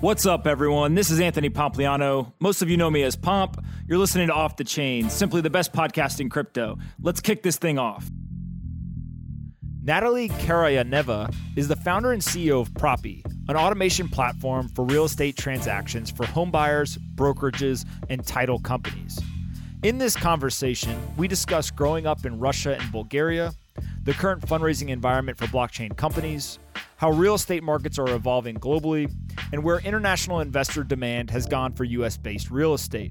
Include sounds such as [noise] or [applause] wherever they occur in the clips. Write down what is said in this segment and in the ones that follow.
What's up, everyone? This is Anthony Pompliano. Most of you know me as Pomp. You're listening to Off the Chain, simply the best podcast in crypto. Let's kick this thing off. Natalie Karayaneva is the founder and CEO of Propy, an automation platform for real estate transactions for homebuyers, brokerages, and title companies. In this conversation, we discuss growing up in Russia and Bulgaria, the current fundraising environment for blockchain companies, how real estate markets are evolving globally, and where international investor demand has gone for US based real estate.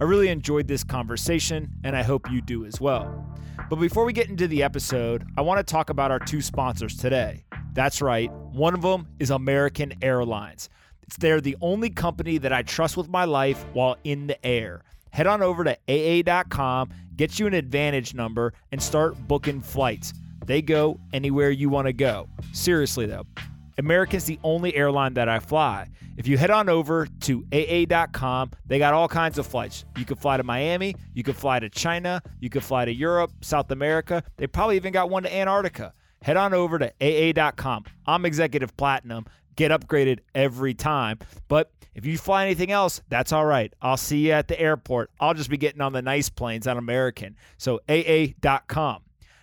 I really enjoyed this conversation, and I hope you do as well. But before we get into the episode, I want to talk about our two sponsors today. That's right, one of them is American Airlines. They're the only company that I trust with my life while in the air. Head on over to AA.com, get you an AAdvantage number, and start booking flights. They go anywhere you want to go. Seriously, though, American's the only airline that I fly. If you head on over to AA.com, they got all kinds of flights. You could fly to Miami, you could fly to China, you could fly to Europe, South America. They probably even got one to Antarctica. Head on over to AA.com. I'm Executive Platinum. Get upgraded every time. But if you fly anything else, that's all right. I'll see you at the airport. I'll just be getting on the nice planes on American. So AA.com.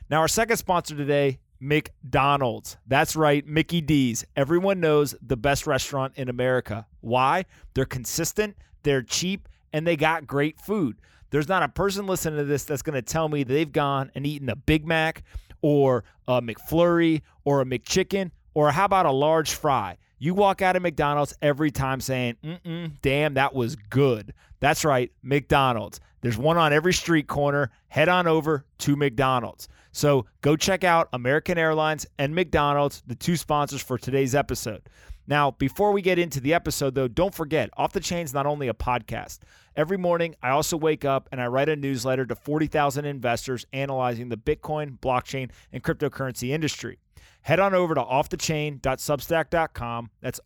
Now, our second sponsor today McDonald's. That's right, Mickey D's. Everyone knows the best restaurant in America. Why? They're consistent, they're cheap, and they got great food. There's not a person listening to this that's going to tell me they've gone and eaten a Big Mac or a McFlurry or a McChicken or how about a large fry? You walk out of McDonald's every time saying, mm damn, that was good. That's right, McDonald's. There's one on every street corner. Head on over to McDonald's. So go check out American Airlines and McDonald's, the two sponsors for today's episode. Now, before we get into the episode, though, don't forget Off the Chain is not only a podcast. Every morning, I also wake up and I write a newsletter to 40,000 investors analyzing the Bitcoin, blockchain, and cryptocurrency industry. Head on over to offthechain.substack.com. That's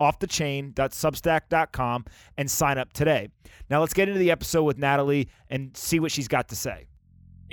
offthechain.substack.com and sign up today. Now, let's get into the episode with Natalie and see what she's got to say.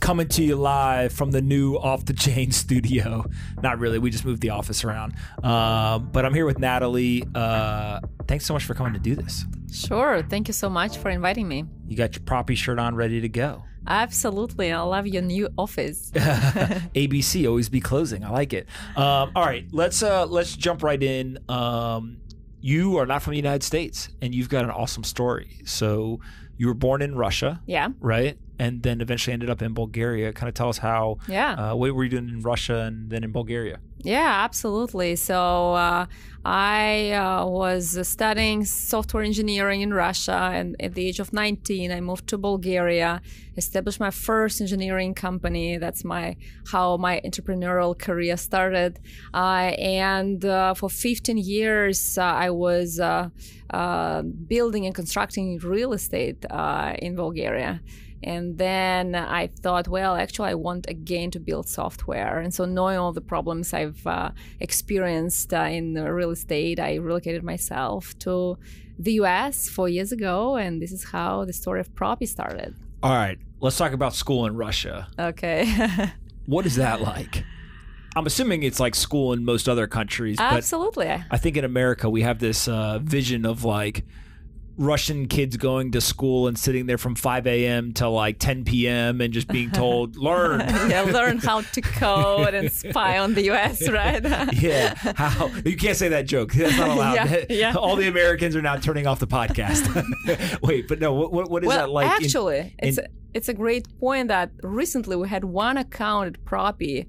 coming to you live from the new Off the Chain [laughs] studio. Not really, we just moved the office around. Uh, but I'm here with Natalie. Uh, thanks so much for coming to do this. Sure. Thank you so much for inviting me. You got your Propy shirt on, ready to go. Absolutely. I love your new office. [laughs] ABC always be closing. I like it. Um, all right, let's uh, let's jump right in. Um, you are not from the United States, and you've got an awesome story. So you were born in Russia. Yeah. Right and then eventually ended up in Bulgaria. Kind of tell us how. Yeah. Uh, what were you doing in Russia and then in Bulgaria? Yeah, absolutely. So uh, I uh, was studying software engineering in Russia, and at the age of 19, I moved to Bulgaria, established my first engineering company. That's my how my entrepreneurial career started. Uh, and uh, for 15 years, uh, I was uh, building and constructing real estate in Bulgaria. And then I thought, well, actually, I want again to build software. And so, knowing all the problems I've uh, experienced uh, in real estate, I relocated myself to the US four years ago. And this is how the story of Propy started. All right, let's talk about school in Russia. Okay. [laughs] what is that like? I'm assuming it's like school in most other countries. Absolutely. I think in America we have this uh, vision of like Russian kids going to school and sitting there from 5 a.m. to like 10 p.m. and just being told, [laughs] learn. yeah, learn how to code and spy on the U.S., [laughs] right? yeah. How You can't say that joke. That's not allowed. [laughs] Yeah, yeah. All the Americans are now turning off the podcast. Wait, but no, what, what is well, that like? Actually, in, it's, a, it's a great point that recently we had one account at Propy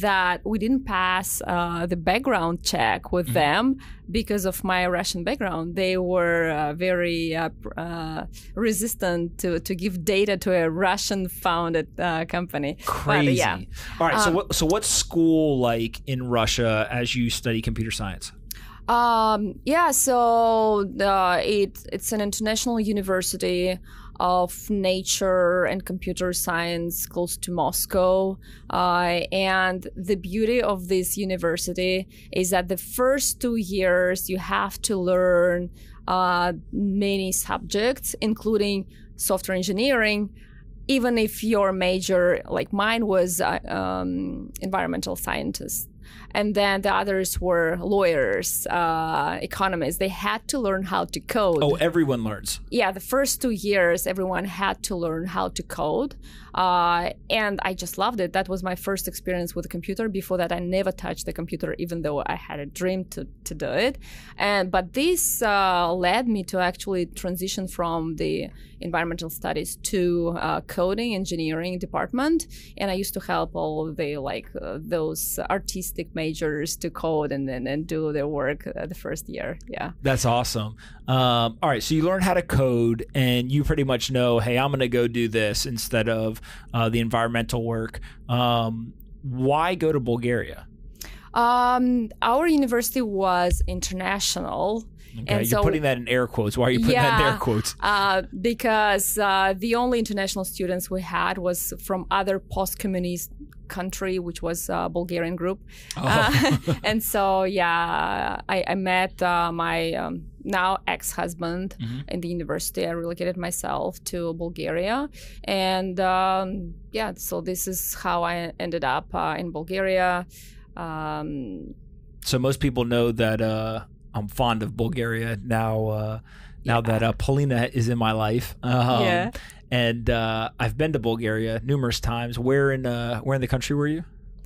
that we didn't pass uh, the background check with mm-hmm. them because of my Russian background. They were uh, very uh, uh resistant to, to give data to a Russian founded uh, company. Crazy. But, yeah. All right. Um, so what so what's school like in Russia as you study computer science? Um, yeah, so uh, it it's an international university of nature and computer science close to Moscow. Uh, and the beauty of this university is that the first two years you have to learn uh, many subjects, including software engineering. Even if your major, like mine, was uh, um, environmental scientist, and then the others were lawyers, uh, economists. They had to learn how to code. Oh, everyone learns. Yeah, the first two years, everyone had to learn how to code. Uh, and I just loved it. That was my first experience with a computer. Before that, I never touched the computer, even though I had a dream to, to do it. And but this uh, led me to actually transition from the environmental studies to uh, coding engineering department. And I used to help all the like uh, those artistic majors to code and and, and do their work uh, the first year. Yeah, that's awesome. Um, all right, so you learn how to code, and you pretty much know, hey, I'm going to go do this instead of uh, the environmental work. Um, why go to Bulgaria? Um, our university was international. Okay, and you're so, putting that in air quotes. Why are you putting yeah, that in air quotes? [laughs] Uh, because uh, the only international students we had was from other post-communist country, which was a Bulgarian group. Oh. Uh, [laughs] and so, yeah, I, I met uh, my um, now ex-husband mm-hmm. in the university. I relocated myself to Bulgaria, and um, yeah, so this is how I ended up uh, in Bulgaria. Um, so most people know that uh, I'm fond of Bulgaria now. Uh, now yeah. that uh, Polina is in my life, um, yeah. and uh, I've been to Bulgaria numerous times. Where in where in the country were you?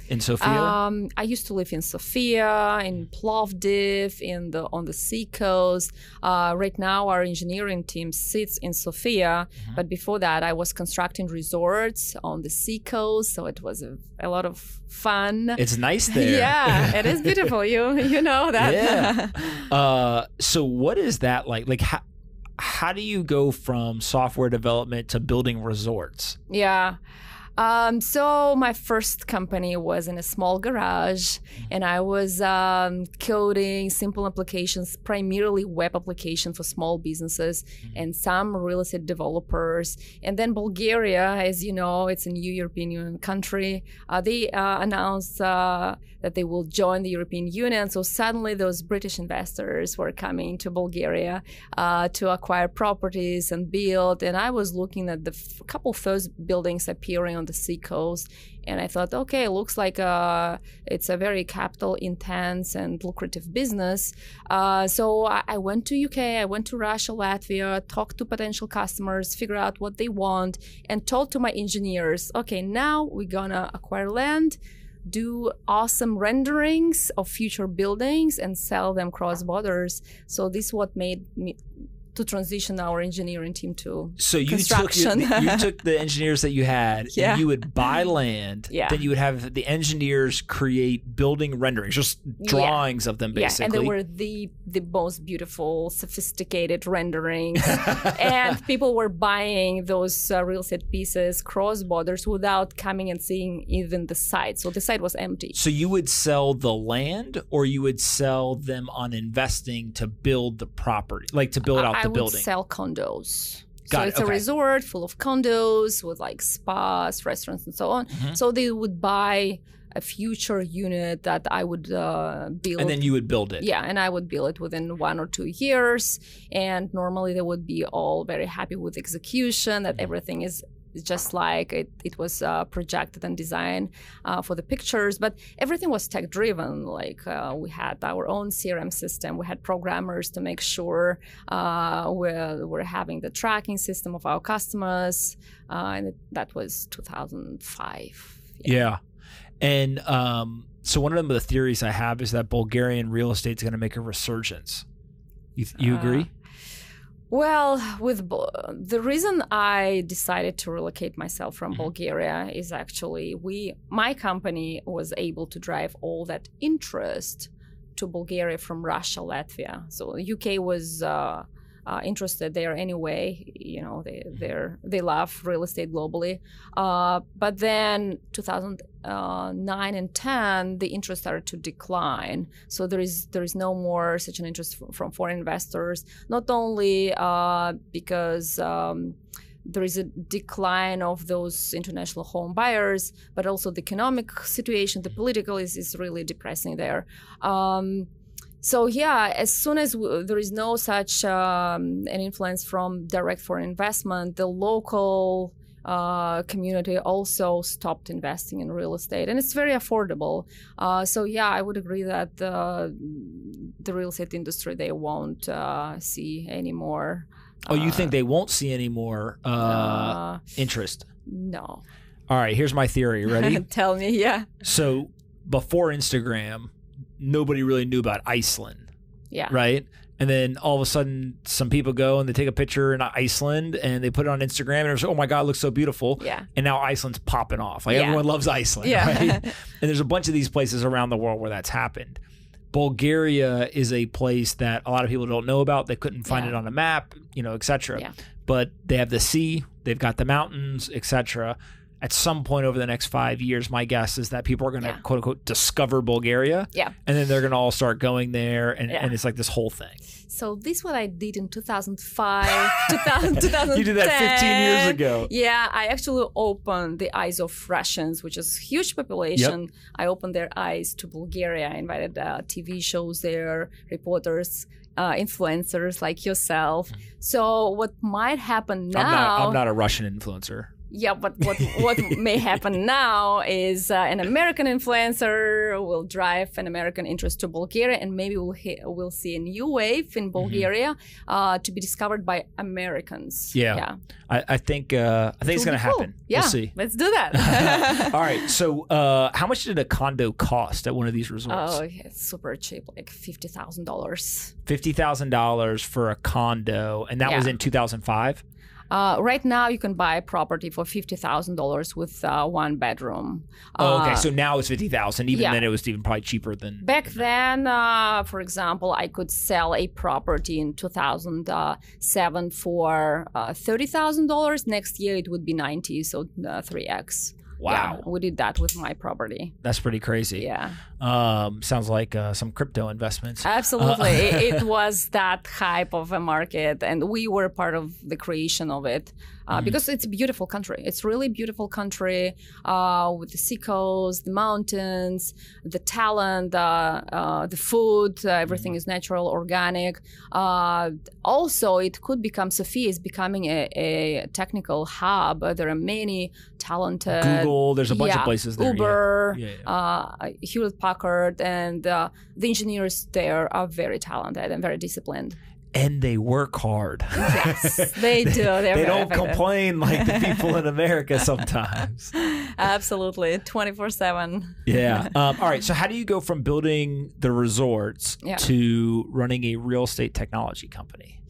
In Sofia? Um, I used to live in Sofia, in Plovdiv, in the on the sea coast. Uh, right now, our engineering team sits in Sofia, mm-hmm. but before that, I was constructing resorts on the sea coast, so it was a, a lot of fun. It's nice there. [laughs] yeah, it is beautiful. you you know that. Yeah. [laughs] uh, so what is that like? Like how? How do you go from software development to building resorts? Yeah. Um, so my first company was in a small garage, and I was um, coding simple applications, primarily web applications for small businesses and some real estate developers. And then Bulgaria, as you know, it's a new European Union country. Uh, they uh, announced uh, that they will join the European Union. So suddenly, those British investors were coming to Bulgaria uh, to acquire properties and build. And I was looking at the f- couple first buildings appearing on the seacoast, and I thought, okay, it looks like uh, it's a very capital intense and lucrative business. Uh, so I, I went to UK, I went to Russia, Latvia, talked to potential customers, figure out what they want, and told to my engineers, okay, now we're gonna acquire land do awesome renderings of future buildings and sell them cross borders. So this is what made me to transition our engineering team to so you took your, you [laughs] took the engineers that you had yeah. and you would buy land yeah. then you would have the engineers create building renderings just drawings yeah. of them basically yeah and they were the the most beautiful sophisticated renderings [laughs] and people were buying those uh, real estate pieces cross borders without coming and seeing even the site so the site was empty so you would sell the land or you would sell them on investing to build the property like to build out I the building. sell condos. Got so it. it's okay. a resort full of condos with like spas, restaurants, and so on. Mm-hmm. So they would buy a future unit that I would uh, build. And then you would build it. Yeah, and I would build it within one or two years. And normally they would be all very happy with execution, that mm-hmm. everything is just like it, it was uh, projected and designed uh, for the pictures. But everything was tech driven. Like uh, we had our own CRM system, we had programmers to make sure uh, we're, we're having the tracking system of our customers. Uh, and it, that was 2005. Yeah. yeah. And um, so one of the theories I have is that Bulgarian real estate is going to make a resurgence. You, you uh, agree? Well, with the reason I decided to relocate myself from mm-hmm. Bulgaria is actually we my company was able to drive all that interest to Bulgaria from Russia, Latvia. So UK was uh, uh, interested there anyway. You know, they they're they love real estate globally. Uh, but then 2009 and 10, the interest started to decline. So there is there is no more such an interest from, from foreign investors. Not only uh, because um, there is a decline of those international home buyers, but also the economic situation, the political is, is really depressing there. Um, so yeah, as soon as w- there is no such um, an influence from direct foreign investment, the local uh, community also stopped investing in real estate, and it's very affordable. Uh, so yeah, I would agree that the the real estate industry they won't uh, see anymore. Oh, you think they won't see any more uh, Uh, interest? no. All right, here's my theory. Ready? [laughs] Tell me, yeah, so before Instagram, nobody really knew about Iceland, yeah, right? And then all of a sudden, some people go and they take a picture in Iceland and they put it on Instagram and it's like, oh my god, it looks so beautiful. yeah, And now Iceland's popping off. Like Yeah. everyone loves Iceland, Yeah. right? [laughs] and there's a bunch of these places around the world where that's happened. Bulgaria is a place that a lot of people don't know about. They couldn't find Yeah. it on a map, you know, etc. Yeah. But they have the sea, they've got the mountains, etc. At some point over the next five years, my guess is that people are going to Yeah. quote unquote discover Bulgaria, yeah. and then they're going to all start going there, and, Yeah. and it's like this whole thing. So this what I did in 2005, 2000, [laughs] 2010. [laughs] You did that 15 years ago. Yeah, I actually opened the eyes of Russians, which is huge population. I opened their eyes to Bulgaria. I invited uh, TV shows there, reporters, uh, influencers like yourself. So what might happen now? I'm not. I'm not a Russian influencer. Yeah, but what what may [laughs] happen now is uh, an American influencer will drive an American interest to Bulgaria, and maybe we'll he- we'll see a new wave in Bulgaria uh, to be discovered by Americans. Yeah. I, I think. Uh, I think it's going to cool. happen. Yeah, We'll see. let's do that. [laughs] All right. So, uh, how much did a condo cost at one of these resorts? oh, it's super cheap, like fifty thousand dollars. Fifty thousand dollars for a condo, and that was in two thousand five. Uh, right now, you can buy a property for fifty thousand dollars with uh, one bedroom. Oh, okay. Uh, So now it's fifty thousand. Even yeah. then, it was even probably cheaper than Back then, uh, for example, I could sell a property in 2007 for uh, $30,000. Next year, it would be 90, so uh, 3x. Wow, Yeah, we did that with my property. that's pretty crazy. Yeah, Um, sounds like uh, some crypto investments. absolutely. [laughs] it, it was that hype of a market, and we were part of the creation of it uh, because it's a beautiful country. It's really beautiful country uh, with the seacoast, the mountains, the talent, uh, uh, the food. Uh, everything is natural, organic. Uh, also, it could become Sofia is becoming a, a technical hub. Uh, there are many talented Google. There's a bunch of places there. yeah. Uber, Yeah, yeah. Uh, Hewlett Packard, and uh, the engineers there are very talented and very disciplined. And they work hard. Yes, [laughs] they do. They're they don't complain like the people in America [laughs] sometimes. Absolutely, twenty four seven. Yeah. [laughs] Um, all right. So, how do you go from building the resorts Yeah. to running a real estate technology company?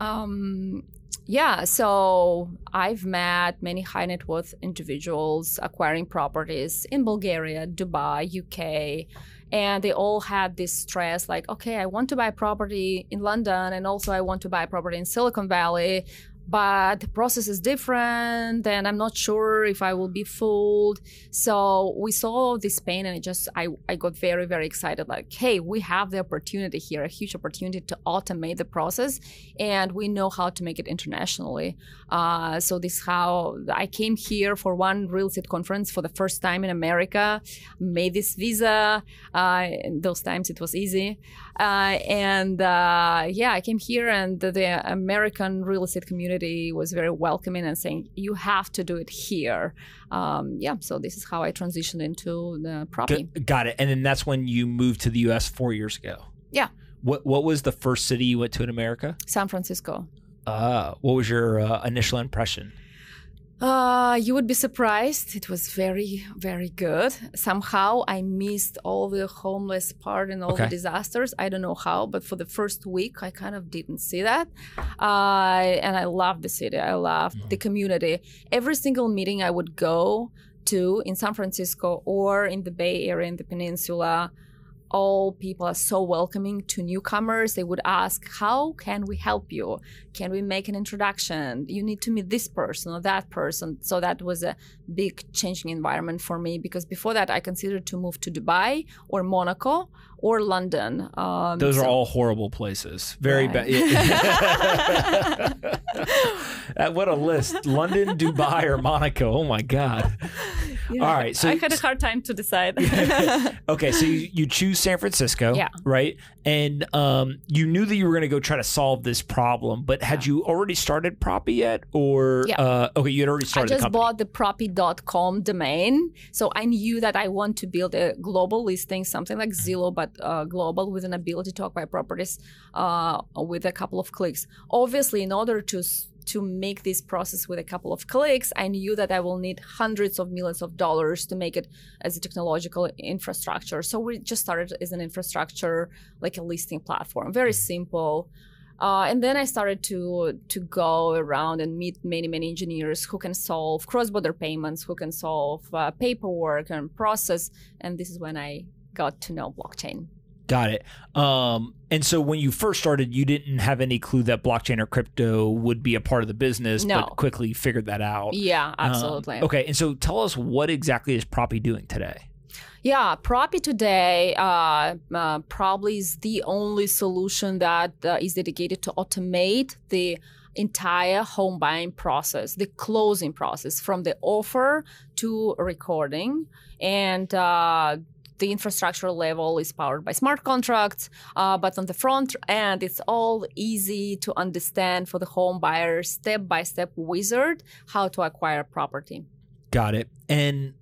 Um, yeah, so I've met many high net worth individuals acquiring properties in Bulgaria, Dubai, UK, and they all had this stress like, okay, I want to buy property in London and also I want to buy property in Silicon Valley, but the process is different and I'm not sure if I will be fooled. So we saw this pain and it just I, I got very, very excited like, hey, we have the opportunity here, a huge opportunity to automate the process and we know how to make it internationally. Uh, so this is how I came here for one real estate conference for the first time in America, made this visa. Uh, those times it was easy. Uh, and uh, yeah, I came here and the American real estate community was very welcoming and saying, you have to do it here. Um, yeah, so this is how I transitioned into the property. G- got it. And then that's when you moved to the U.S. four years ago. Yeah. What What was the first city you went to in America? San Francisco. Uh, what was your uh, initial impression? Uh, you would be surprised. It was very, very good. Somehow I missed all the homeless part and all Okay. the disasters. I don't know how, but for the first week, I kind of didn't see that. Uh, and I loved the city. I loved the community. Every single meeting I would go to in San Francisco or in the Bay Area, in the peninsula, all people are so welcoming to newcomers. They would ask, How can we help you? Can we make an introduction? You need to meet this person or that person. So that was a big changing environment for me because before that, I considered to move to Dubai or Monaco or London. Um, Those so, are all horrible places. Very right. bad. [laughs] what a list London, Dubai, or Monaco. Oh my God. [laughs] Yeah, All right. So I had a hard time to decide. [laughs] okay, so you, you choose San Francisco, yeah. right? And um, you knew that you were going to go try to solve this problem, but had yeah. you already started Propy yet, or yeah. uh, okay, you had already started. I just the bought the Propy.com domain, so I knew that I want to build a global listing, something like Zillow, but uh, global with an ability to acquire properties uh, with a couple of clicks. Obviously, in order to to make this process with a couple of clicks, I knew that I will need hundreds of millions of dollars to make it as a technological infrastructure. So we just started as an infrastructure, like a listing platform, very simple. Uh, and then I started to to go around and meet many many engineers who can solve cross-border payments, who can solve uh, paperwork and process. And this is when I got to know blockchain. Got it. Um, and so when you first started, you didn't have any clue that blockchain or crypto would be a part of the business, no. but quickly figured that out. Yeah, um, absolutely. Um, okay. And so tell us what exactly is Propy doing today? Yeah, Propy today uh, uh, probably is the only solution that uh, is dedicated to automate the entire home buying process, the closing process from the offer to recording. And uh, the infrastructure level is powered by smart contracts, uh, but on the front end, it's all easy to understand for the home buyer, step by step wizard, how to acquire property. Got it. And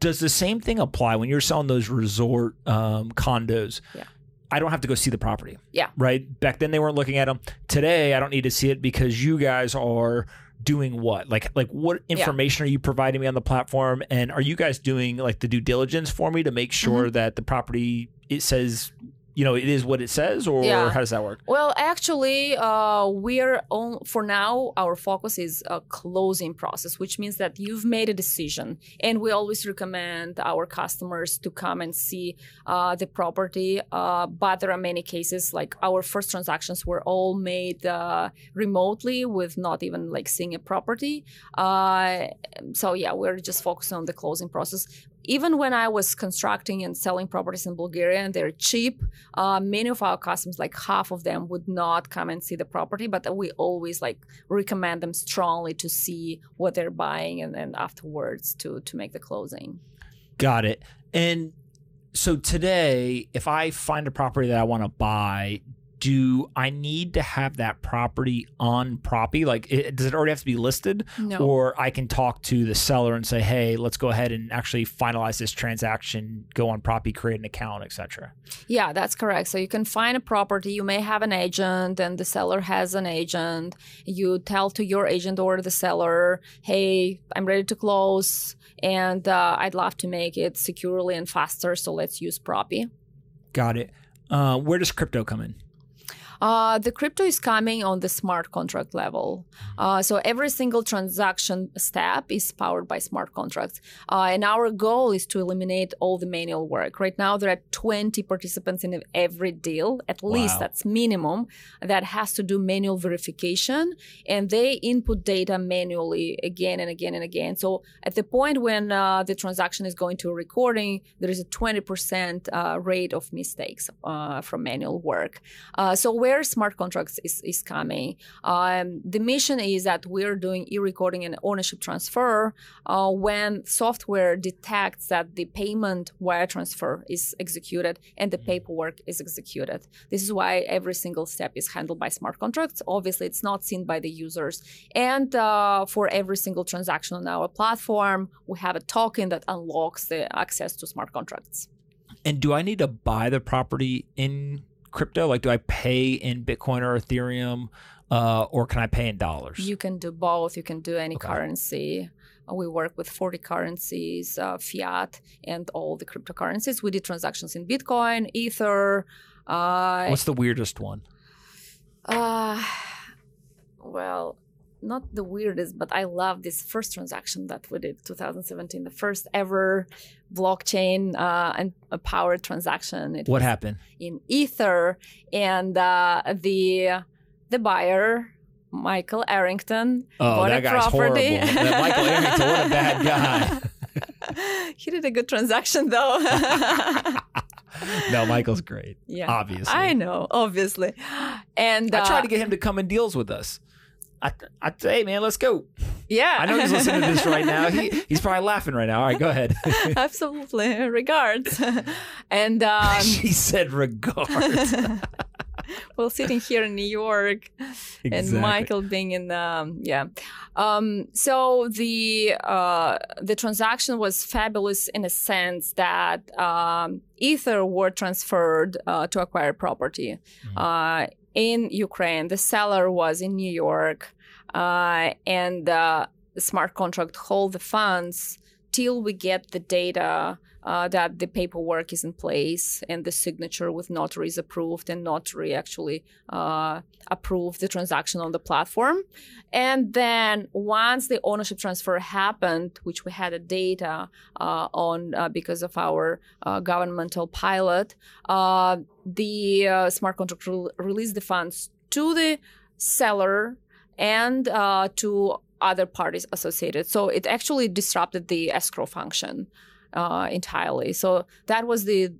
does the same thing apply when you're selling those resort um, condos? Yeah. I don't have to go see the property. Yeah. Right. Back then they weren't looking at them. Today I don't need to see it because you guys are doing what? Like like what information yeah. are you providing me on the platform and are you guys doing like the due diligence for me to make sure mm-hmm. that the property it says you know it is what it says or yeah. how does that work? Well actually uh, we're on for now our focus is a closing process which means that you've made a decision and we always recommend our customers to come and see uh, the property uh, but there are many cases like our first transactions were all made uh, remotely with not even like seeing a property. Uh, so yeah we're just focusing on the closing process even when I was constructing and selling properties in Bulgaria and they're cheap, uh, many of our customers, like half of them, would not come and see the property, but we always like recommend them strongly to see what they're buying and then afterwards to to make the closing. Got it. And so today, if I find a property that I want to buy, do I need to have that property on Propy? Like, it, does it already have to be listed? No. Or I can talk to the seller and say, hey, let's go ahead and actually finalize this transaction, go on Propy, create an account, etc. Yeah, that's correct. So you can find a property. You may have an agent, and the seller has an agent. You tell to your agent or the seller, hey, I'm ready to close, and uh, I'd love to make it securely and faster. So let's use Propy. Got it. Uh, where does crypto come in? Uh, the crypto is coming on the smart contract level. Uh, so every single transaction step is powered by smart contracts. Uh, and our goal is to eliminate all the manual work. Right now, there are 20 participants in every deal, at wow. least that's minimum, that has to do manual verification. And they input data manually again and again and again. So at the point when uh, the transaction is going to a recording, there is a 20% uh, rate of mistakes uh, from manual work. so where smart contracts is, is coming. Um, the mission is that we're doing e-recording and ownership transfer uh, when software detects that the payment wire transfer is executed and the mm-hmm. paperwork is executed. This is why every single step is handled by smart contracts. Obviously, it's not seen by the users. And uh, for every single transaction on our platform, we have a token that unlocks the access to smart contracts. And do I need to buy the property in crypto? Like, do I pay in Bitcoin or Ethereum, uh, or can I pay in dollars? You can do both. You can do any okay. currency. Uh, we work with 40 currencies, uh, fiat, and all the cryptocurrencies. We did transactions in Bitcoin, Ether. Uh, What's the weirdest one? Uh, well, not the weirdest, but I love this first transaction that we did 2017, the first ever blockchain uh, and a powered transaction. It what happened? In Ether, and uh, the the buyer Michael Arrington oh, bought that a guy's property. Horrible. that Michael Arrington, what a bad [laughs] guy. he did a good transaction though. [laughs] no, Michael's great. Yeah, obviously. I know, obviously. And I tried uh, to get him to come and deals with us. I, I hey man, let's go. Yeah, I know he's listening to this right now. He, [laughs] he's probably laughing right now. All right, go ahead. [laughs] Absolutely, regards. and um, [laughs] she said regards. well, sitting here in New York, exactly. and Michael being in um, yeah. Um, so the uh, the transaction was fabulous in a sense that um, Ether were transferred uh, to acquire property mm-hmm. uh, in Ukraine. The seller was in New York, uh, and the smart contract hold the funds till we get the data uh, that the paperwork is in place and the signature with notary is approved and notary actually uh, approved the transaction on the platform. And then once the ownership transfer happened, which we had a data uh, on uh, because of our uh, governmental pilot, uh, the smart contract re- released the funds to the seller and to other parties associated. So it actually disrupted the escrow function uh, entirely. So that was the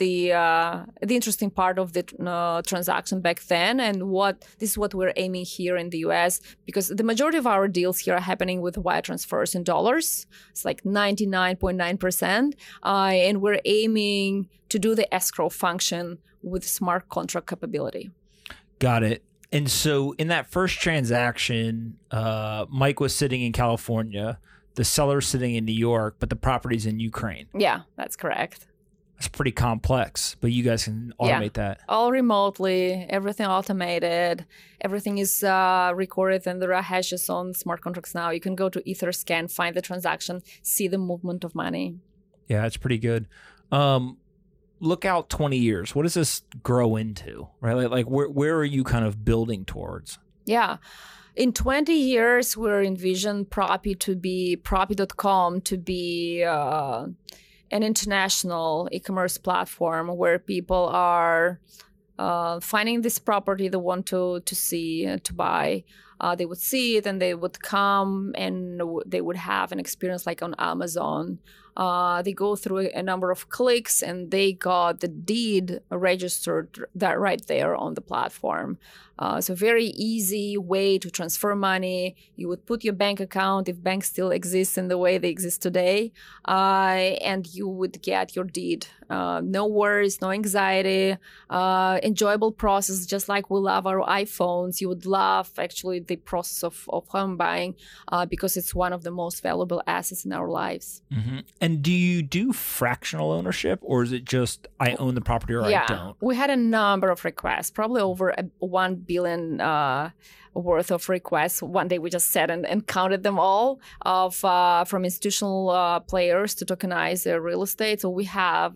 the uh, the interesting part of the uh, transaction back then, and what this is what we're aiming here in the U.S. because the majority of our deals here are happening with wire transfers in dollars. It's like ninety nine point nine percent, uh, and we're aiming to do the escrow function with smart contract capability. Got it. And so, in that first transaction, uh, Mike was sitting in California the seller's sitting in New York, but the property's in Ukraine. Yeah, that's correct. It's pretty complex, but you guys can automate yeah. that. All remotely, everything automated. Everything is uh, recorded and there are hashes on smart contracts now. You can go to Etherscan, find the transaction, see the movement of money. Yeah, it's pretty good. Um, look out 20 years. What does this grow into? Right? Like, like where, where are you kind of building towards? Yeah in 20 years, we're envision Propy to be Propy.com to be uh, an international e-commerce platform where people are uh, finding this property they want to to see uh, to buy. Uh, they would see it and they would come and w- they would have an experience like on Amazon. Uh, they go through a number of clicks and they got the deed registered that right there on the platform. Uh, so very easy way to transfer money. You would put your bank account if banks still exist in the way they exist today, uh, and you would get your deed. Uh, no worries, no anxiety, uh, enjoyable process. Just like we love our iPhones, you would love actually the process of, of home buying uh, because it's one of the most valuable assets in our lives. Mm-hmm. And do you do fractional ownership, or is it just I own the property or yeah, I don't? We had a number of requests, probably over a, one billion uh, worth of requests. One day we just sat and, and counted them all of uh, from institutional uh, players to tokenize their real estate. So we have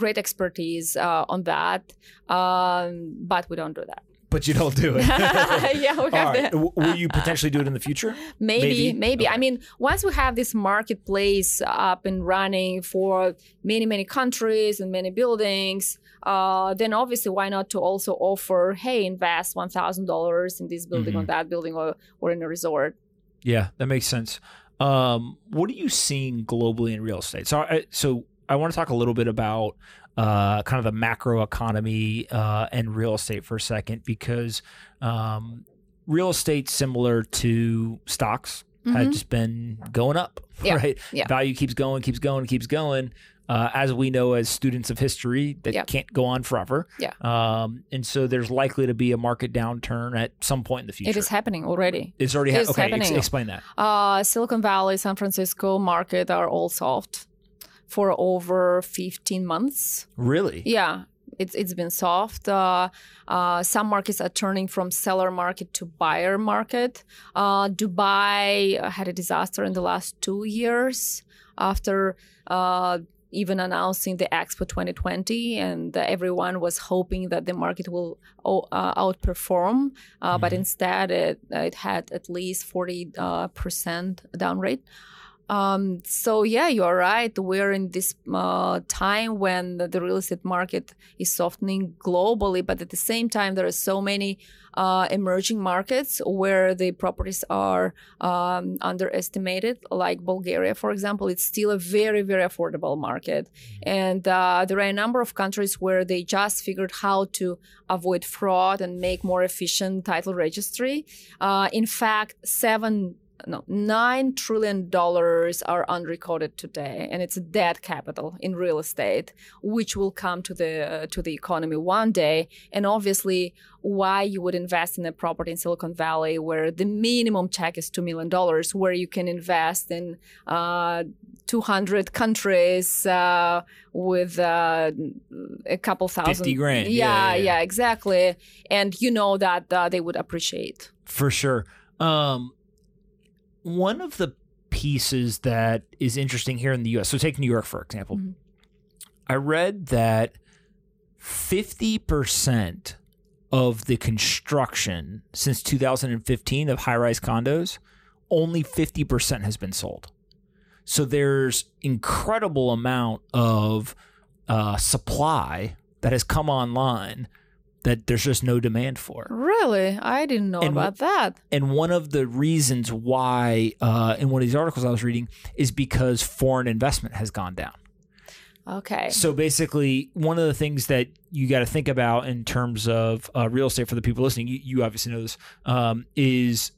great expertise uh, on that, um, but we don't do that but you don't do it. [laughs] yeah, we have right. Will you potentially do it in the future? [laughs] Maybe, maybe. maybe. Okay. I mean, once we have this marketplace up and running for many, many countries and many buildings, uh, then obviously why not to also offer, hey, invest one thousand dollars in this building, mm-hmm. on that building, or or in a resort. Yeah, that makes sense. Um, what are you seeing globally in real estate? So, I, so I want to talk a little bit about uh, kind of the macro economy uh, and real estate for a second because um, real estate, similar to stocks, mm-hmm. has just been going up, [laughs] yeah. right? Yeah. Value keeps going, keeps going, keeps going uh, as we know as students of history that can't go on forever. Yeah. Um, and so there's likely to be a market downturn at some point in the future. It is happening already. It's already ha- okay. Happening. Ex- explain that. Uh, Silicon Valley, San Francisco market are all soft for over 15 months. Really? Yeah. It's, it's been soft. Uh, uh, some markets are turning from seller market to buyer market. Uh, Dubai had a disaster in the last two years after uh, even announcing the Expo 2020, and everyone was hoping that the market will uh, outperform, uh, mm-hmm. but instead it, it had at least 40 uh, percent down rate. Um, so yeah, you're right. We're in this uh, time when the, the, real estate market is softening globally, but at the same time, there are so many uh, emerging markets where the properties are um, underestimated, like Bulgaria, for example. It's still a very, very affordable market, and uh, there are a number of countries where they just figured how to avoid fraud and make more efficient title registry. Uh, in fact, seven no, nine trillion dollars are unrecorded today, and it's a dead capital in real estate, which will come to the uh, to the economy one day. And obviously, why you would invest in a property in Silicon Valley where the minimum check is two million dollars, where you can invest in uh, 200 countries uh, with uh, a couple thousand 50 grand. Yeah yeah, yeah, yeah exactly. And you know that uh, they would appreciate. For sure. Um, one of the pieces that is interesting here in the US, so take New York for example. Mm-hmm. I read that 50% of the construction since 2015 of high rise condos, only 50% has been sold. So there's incredible amount of uh, supply that has come online that there's just no demand for. Really? I didn't know and, about that. And one of the reasons why, uh, in one of these articles I was reading, is because foreign investment has gone down. Okay. So basically, one of the things that you got to think about in terms of uh, real estate for the people listening, you, you obviously know this, um, is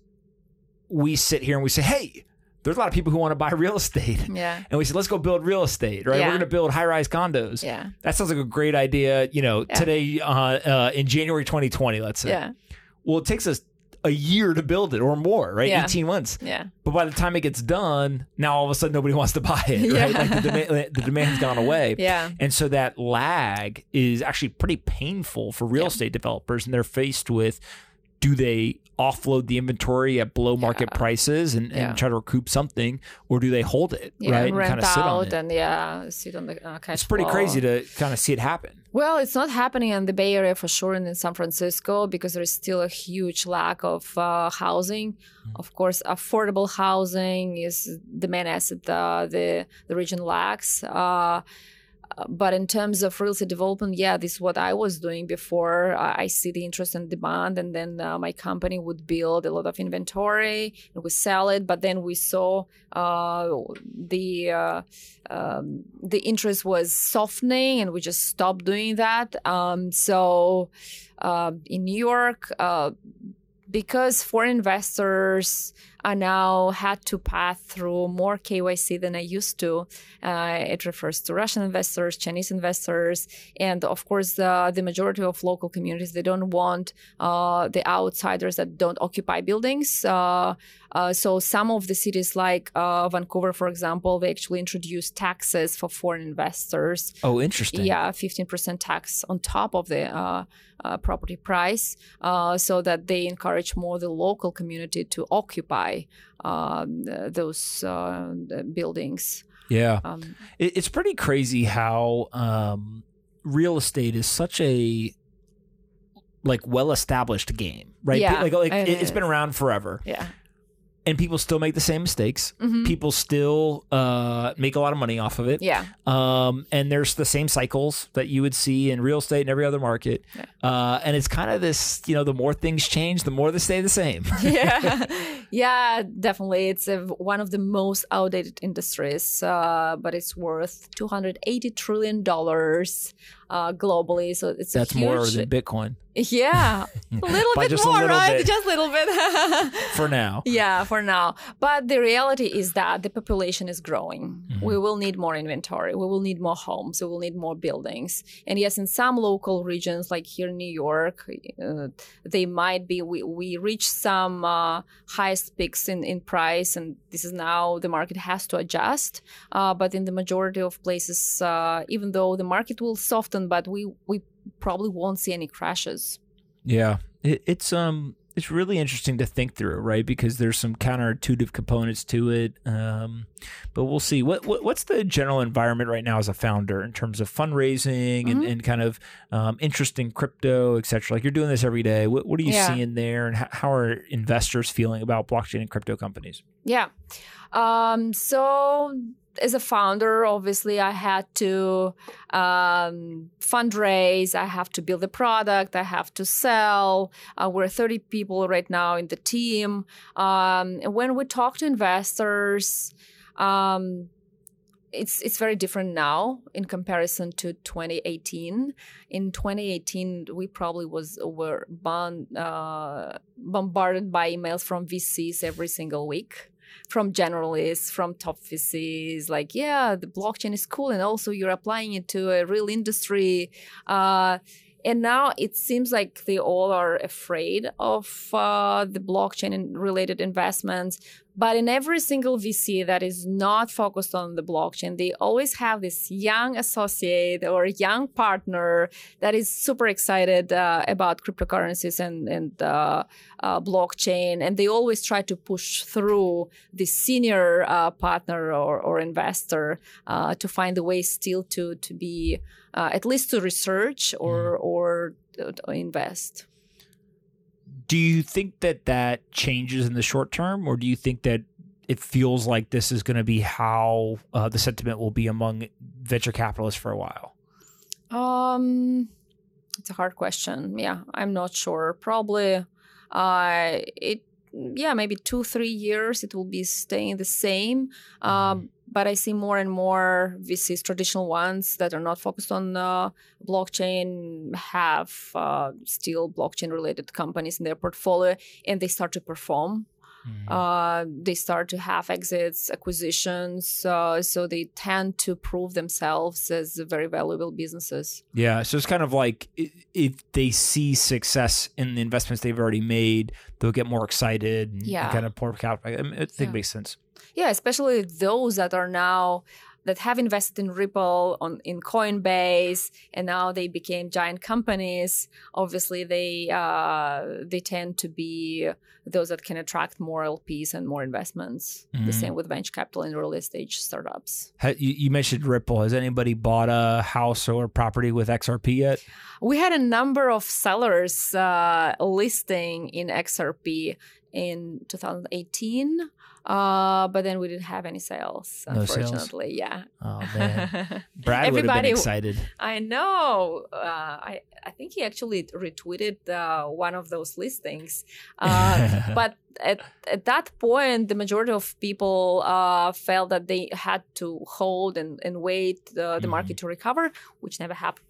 we sit here and we say, hey, there's a lot of people who want to buy real estate. Yeah. And we said, let's go build real estate, right? Yeah. We're going to build high rise condos. Yeah. That sounds like a great idea, you know, yeah. today uh, uh, in January 2020, let's say. Yeah. Well, it takes us a year to build it or more, right? Yeah. 18 months. Yeah. But by the time it gets done, now all of a sudden nobody wants to buy it, right? Like the, demand, [laughs] the demand's gone away. Yeah. And so that lag is actually pretty painful for real estate developers. And they're faced with do they offload the inventory at below market yeah. prices and, and try to recoup something, or do they hold it yeah, right and, and kind of sit on it? And yeah, sit on the uh, cash. It's pretty flow. crazy to kind of see it happen. Well, it's not happening in the Bay Area for sure, and in San Francisco because there is still a huge lack of uh, housing. Mm-hmm. Of course, affordable housing is the main asset uh, the the region lacks. Uh, but in terms of real estate development, yeah, this is what I was doing before. I see the interest and demand, and then uh, my company would build a lot of inventory and we sell it. But then we saw uh, the uh, um, the interest was softening, and we just stopped doing that. Um, so uh, in New York uh, because foreign investors I now had to pass through more KYC than I used to. Uh, it refers to Russian investors, Chinese investors, and of course, the, the majority of local communities they don't want uh, the outsiders that don't occupy buildings. Uh, uh so some of the cities, like uh, Vancouver, for example, they actually introduced taxes for foreign investors. Oh, interesting. Yeah, fifteen percent tax on top of the uh, property price, so that they encourage more the local community to occupy um, those uh, buildings. Yeah, um, it, it's pretty crazy how um, real estate is such a like well established game, right? Yeah, like, like it, has been around forever. Yeah, and people still make the same mistakes. Mm-hmm. People still uh, make a lot of money off of it. Yeah. Um, and there's the same cycles that you would see in real estate and every other market. Yeah. Uh, and it's kind of this, you know, the more things change, the more they stay the same. [laughs] yeah. Yeah, definitely. It's a, one of the most outdated industries, uh, but it's worth $280 trillion uh, globally. So it's that's huge... more than Bitcoin. Yeah, [laughs] a little bit more, right? Bit. Just a little bit. [laughs] for now. Yeah, for now. But the reality is that the population is growing. Mm-hmm. We will need more inventory. We will need more homes. We will need more buildings. And yes, in some local regions, like here in New York, uh, they might be. We we reach some uh, highest peaks in in price, and this is now the market has to adjust. Uh, but in the majority of places, uh, even though the market will soften, but we we probably won't see any crashes. Yeah, it, it's um it's really interesting to think through, right? Because there's some counterintuitive components to it. Um, but we'll see. What, what, what's the general environment right now as a founder in terms of fundraising and, Mhm. and kind of um, interest in crypto, et cetera? Like you're doing this every day. What, what are you Yeah. seeing there, and how, how are investors feeling about blockchain and crypto companies? Yeah. Um, so as a founder, obviously I had to um, fundraise. I have to build a product. I have to sell. Uh, we're 30 people right now in the team. Um, when we talk to investors, um, it's it's very different now in comparison to 2018. In 2018, we probably was were bon, uh, bombarded by emails from VCs every single week from generalists, from top VCs, like, yeah, the blockchain is cool, and also you're applying it to a real industry. Uh, and now it seems like they all are afraid of uh, the blockchain and related investments. But in every single VC that is not focused on the blockchain, they always have this young associate or young partner that is super excited uh, about cryptocurrencies and, and uh, uh, blockchain. And they always try to push through the senior uh, partner or, or investor uh, to find a way still to, to be uh, at least to research or, or to invest. Do you think that that changes in the short term, or do you think that it feels like this is going to be how uh, the sentiment will be among venture capitalists for a while? Um, it's a hard question. Yeah, I'm not sure. Probably, uh, it. Yeah, maybe two, three years it will be staying the same. Um, but I see more and more VCs, traditional ones that are not focused on uh, blockchain, have uh, still blockchain-related companies in their portfolio, and they start to perform. Uh, they start to have exits, acquisitions, uh, so they tend to prove themselves as very valuable businesses. Yeah, so it's kind of like if they see success in the investments they've already made, they'll get more excited and, and Yeah. kind of pour capital. I, I think Yeah. it makes sense. Yeah, especially those that are now that have invested in Ripple on in Coinbase and now they became giant companies. Obviously, they uh, they tend to be those that can attract more LPs and more investments. The Mhm. same with venture capital and early stage startups. You, you mentioned Ripple. Has anybody bought a house or property with XRP yet? We had a number of sellers uh, listing in XRP in 2018, uh, but then we didn't have any sales, No sales? unfortunately. Yeah. Oh man, [laughs] Brad would have been excited. I know. Uh, I I think he actually retweeted uh, one of those listings, uh, [laughs] but at at that point, the majority of people uh, felt that they had to hold and and wait uh, the Mhm. market to recover, which never happened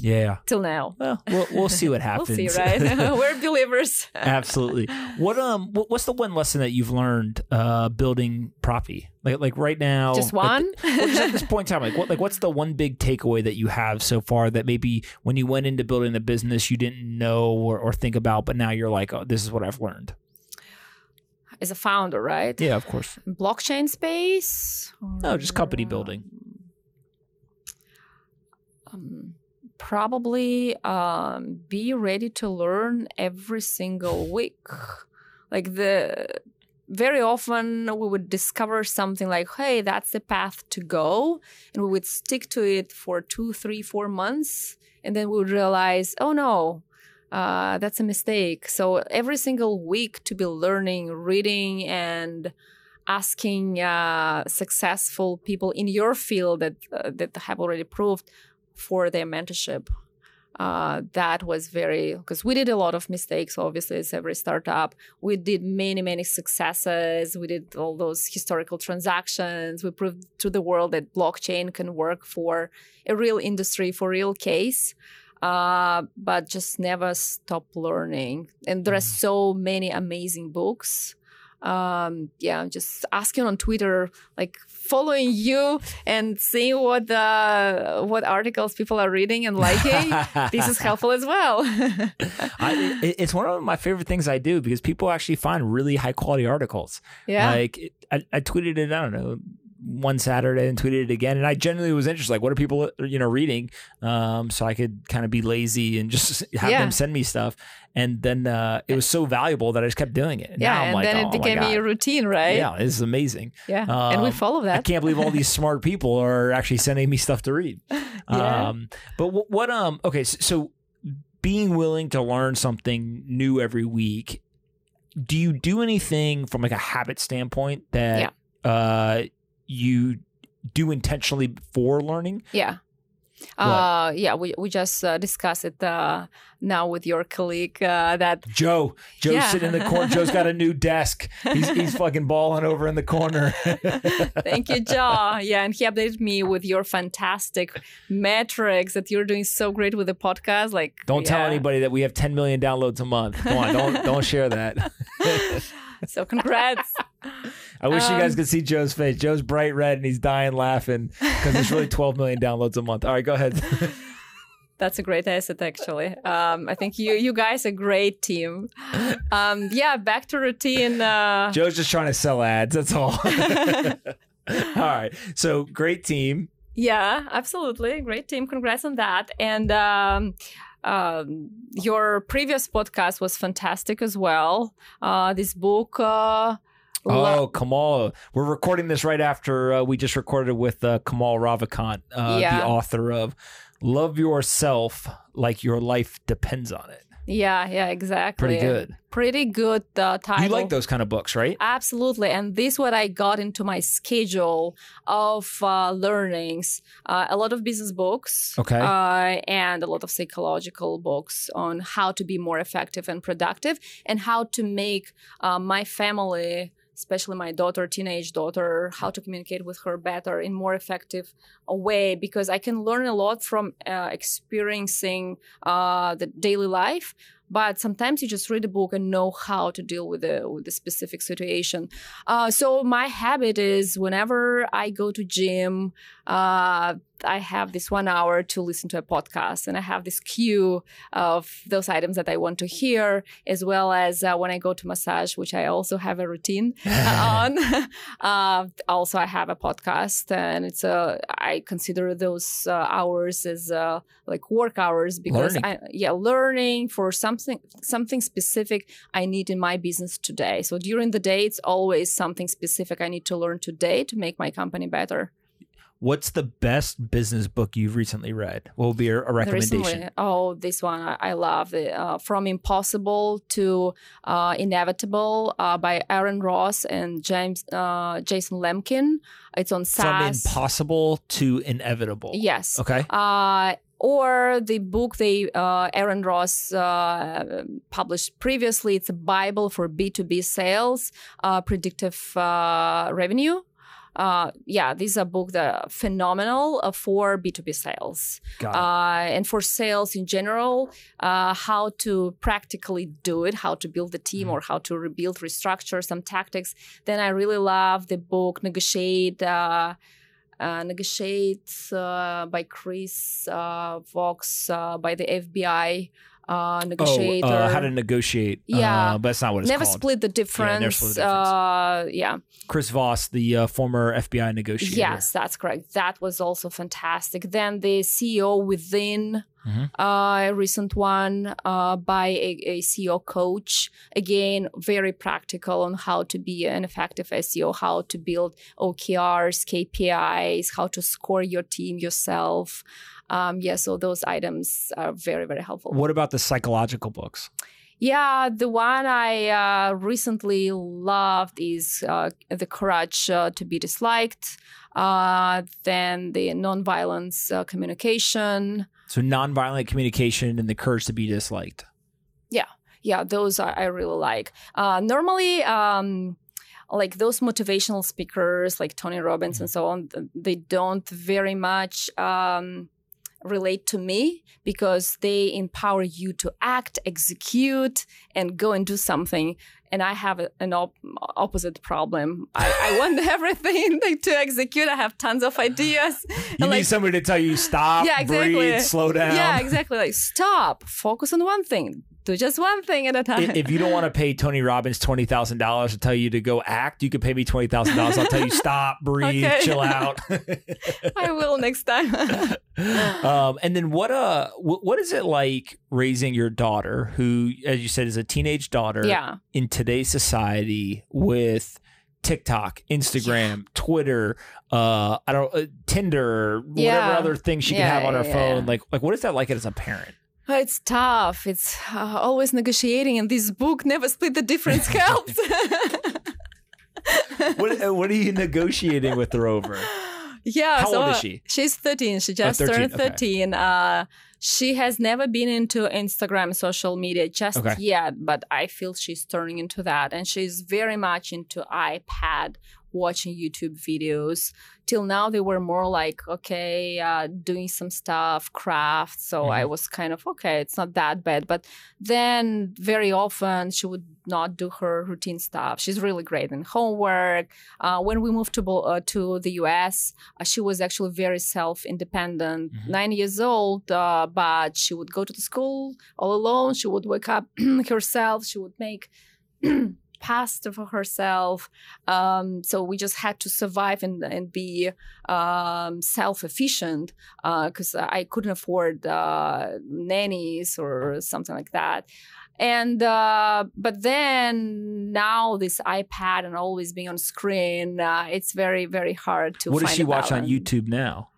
Yeah. till now. Well, we'll, we'll see what [laughs] We'll happens. see, right? [laughs] [laughs] We're believers. Absolutely. What um what, what's the one lesson that you've learned uh building Propy? Like like right now Just one. the- well, just at this point in time, like what like what's the one big takeaway that you have so far that maybe when you went into building the business you didn't know or, or think about, but now you're like, oh, this is what I've learned. As a founder, right? Yeah, of course. Blockchain space. No, just company or, building. um, probably um, be ready to learn every single week. Like the very often we would discover something like, hey, that's the path to go, and we would stick to it for two, three, four months, and then we would realize, oh no. Uh, that's a mistake. So every single week to be learning, reading, and asking uh, successful people in your field that uh, that have already proved for their mentorship. Uh, that was very because we did a lot of mistakes. Obviously, as every startup, we did many many successes. We did all those historical transactions. We proved to the world that blockchain can work for a real industry, for real case. Uh, but just never stop learning. And there are so many amazing books um yeah I'm just asking on twitter like following you and seeing what the what articles people are reading and liking. [laughs] This is helpful as well. [laughs] I, it's one of my favorite things I do because people actually find really high quality articles. yeah. Like I, I tweeted it, I don't know, one Saturday and tweeted it again. And I genuinely was interested, like, what are people, you know, reading? Um, so I could kind of be lazy and just [laughs] have Yeah. them send me stuff. And then uh, it was so valuable that I just kept doing it. And yeah, now I'm and like, then oh, it became a routine, right? Yeah, it's amazing. Yeah. and we follow that. I can't believe all these [laughs] smart people are actually sending me stuff to read. [laughs] Yeah. Um, but what, what um okay, so, so being willing to learn something new every week, do you do anything from like a habit standpoint that uh you do intentionally for learning? Yeah. Uh, yeah, we, we just uh, discussed it uh, now with your colleague uh, that Joe, Joe's Yeah. sitting in the corner. [laughs] Joe's got a new desk. He's he's fucking balling over in the corner. [laughs] Thank you, Joe. Yeah, and he updated me with your fantastic metrics that you're doing so great with the podcast. Like, Don't tell anybody that we have 10 million downloads a month. Come on, don't don't share that. [laughs] So, congrats. I wish you guys Um, could see Joe's face. Joe's bright red and he's dying laughing because it's really [laughs] 12 million downloads a month. All right, go ahead. [laughs] That's a great asset, actually. Um, I think you you guys are a great team. Um, yeah, back to routine. Uh, Joe's just trying to sell ads. That's all. [laughs] all right. So great team. Yeah, absolutely. Great team. Congrats on that. And um, um, your previous podcast was fantastic as well. Uh, this book. Oh, Kamal. We're recording this right after uh, we just recorded with uh, Kamal Ravikant, uh, Yeah. the author of Love Yourself Like Your Life Depends on It. yeah, yeah, exactly. Pretty good. Pretty good uh, title. You like those kind of books, right? Absolutely. And this what I got into my schedule of uh, learnings. Uh, a lot of business books. Okay. Uh, and a lot of psychological books on how to be more effective and productive and how to make uh, my family especially my daughter teenage daughter how to communicate with her better in more effective way because i can learn a lot from uh, experiencing uh, the daily life but sometimes you just read a book and know how to deal with the with the specific situation. Uh, so my habit is whenever I go to gym, uh, I have this one hour to listen to a podcast, and I have this queue of those items that I want to hear, as well as uh, when I go to massage, which I also have a routine [laughs] on. [laughs] uh, also, I have a podcast, and it's a I consider those uh, hours as uh, like work hours because Learning. I yeah learning for something something specific I need in my business today. So during the day, it's always something specific I need to learn today to make my company better. What's the best business book you've recently read? What would be a, a recommendation? Recently, oh, this one I, I love it. Uh, From Impossible to uh, Inevitable uh, by Aaron Ross and James uh, Jason Lemkin. It's on From impossible to inevitable. Yes. Okay. Or the book they uh, Aaron Ross uh, published previously. It's a Bible for B two B sales, uh, predictive uh, revenue. Uh, yeah, these are books that are phenomenal uh, for B two B sales uh, and for sales in general, uh, how to practically do it, how to build the team or how to rebuild, restructure some tactics. Then I really love the book Negotiate. Uh, uh, Negotiate uh, by Chris uh, Voss uh, by the FBI uh, oh, negotiator. uh, how to negotiate. Yeah. Uh, but that's not what it's Never called. split the never difference. split the difference. Uh, yeah. Chris Voss, the uh, former FBI negotiator. Yes, that's correct. That was also fantastic. Then the CEO within, Mhm. uh, a recent one uh, by a, a CEO coach. Again, very practical on how to be an effective CEO, how to build OKRs, KPIs, how to score your team yourself. Um, yeah, so those items are very, very helpful. What about the psychological books? Yeah, the one I uh, recently loved is uh, The Courage uh, to Be Disliked. Uh, then the Nonviolence uh, Communication. So nonviolent communication and the courage to be disliked. Yeah, Yeah. those I, I really like. Uh, normally, um, like those motivational speakers like Tony Robbins and so on, they don't very much um, relate to me because they empower you to act, execute, and go and do something. And I have a- an op- opposite problem. I, I [laughs] want everything to execute. I have tons of ideas. You And, need like, somebody to tell you stop, [laughs] Yeah, exactly. breathe, slow down. yeah, exactly. Like stop, focus on one thing. Do just one thing at a time. If you don't want to pay Tony Robbins twenty thousand dollars to tell you to go act, you could pay me twenty thousand dollars. I'll tell you stop, [laughs] breathe, Okay. chill out. [laughs] I will next time. [laughs] um, and then what uh wh- what is it like raising your daughter, who, as you said, is a teenage daughter yeah. in today's society with TikTok, Instagram, Twitter, uh, I don't uh, Tinder, whatever other things she can have on her yeah, phone. yeah. Like like what is that like as a parent? Oh, It's tough. It's uh, always negotiating, and this book never split the difference helps. [laughs] [laughs] What uh, what are you negotiating with her over? yeah. How so old is she? She's 13. She just 13, turned okay. 13. Uh, she has never been into Instagram, social media just Okay. yet, but I feel she's turning into that. And she's very much into iPad, watching YouTube videos. Till now, they were more like, okay, uh, doing some stuff, craft. So I was kind of, okay, it's not that bad. But then very often she would not do her routine stuff. She's really great in homework. Uh, when we moved to, uh, to the US, uh, she was actually very self-independent Mhm. nine years old uh, but she would go to the school all alone she would wake up [clears throat] herself she would make [clears throat] pasta for herself um, so we just had to survive and, and be um, self-efficient because i couldn't afford uh, nannies or something like that and uh, but then now this ipad and always being on screen uh, it's very very hard to what does she watch on. YouTube now?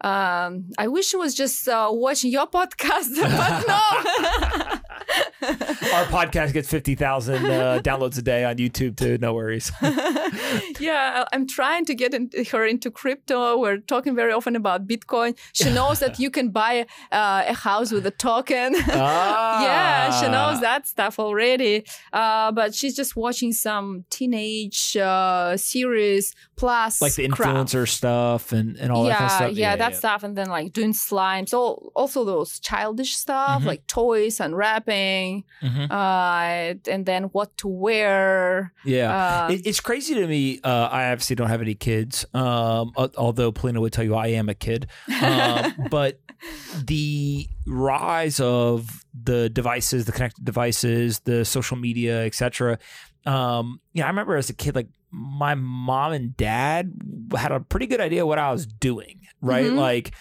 Um, I wish she was just uh, watching your [laughs] podcast, but no. [laughs] Our podcast gets fifty thousand uh, downloads a day on YouTube too. No worries. [laughs] yeah, I'm trying to get in, her into crypto. We're talking very often about Bitcoin. She knows that you can buy uh, a house with a token. [laughs] Ah. yeah, she knows that stuff already. Uh, but she's just watching some teenage uh, series plus like the crap. influencer stuff and, and all yeah, that kind of stuff. Yeah, yeah that stuff, and then like doing slimes. So also those childish stuff Mhm. like toys, unwrapping, Mhm. uh, and then what to wear. Yeah. Uh, It, it's crazy to me. Uh, I obviously don't have any kids, um, although Polina would tell you I am a kid. Um, [laughs] but the rise of the devices, the connected devices, the social media, etc. Um, yeah, I remember as a kid, like my mom and dad had a pretty good idea what I was doing, right? Mhm. Like.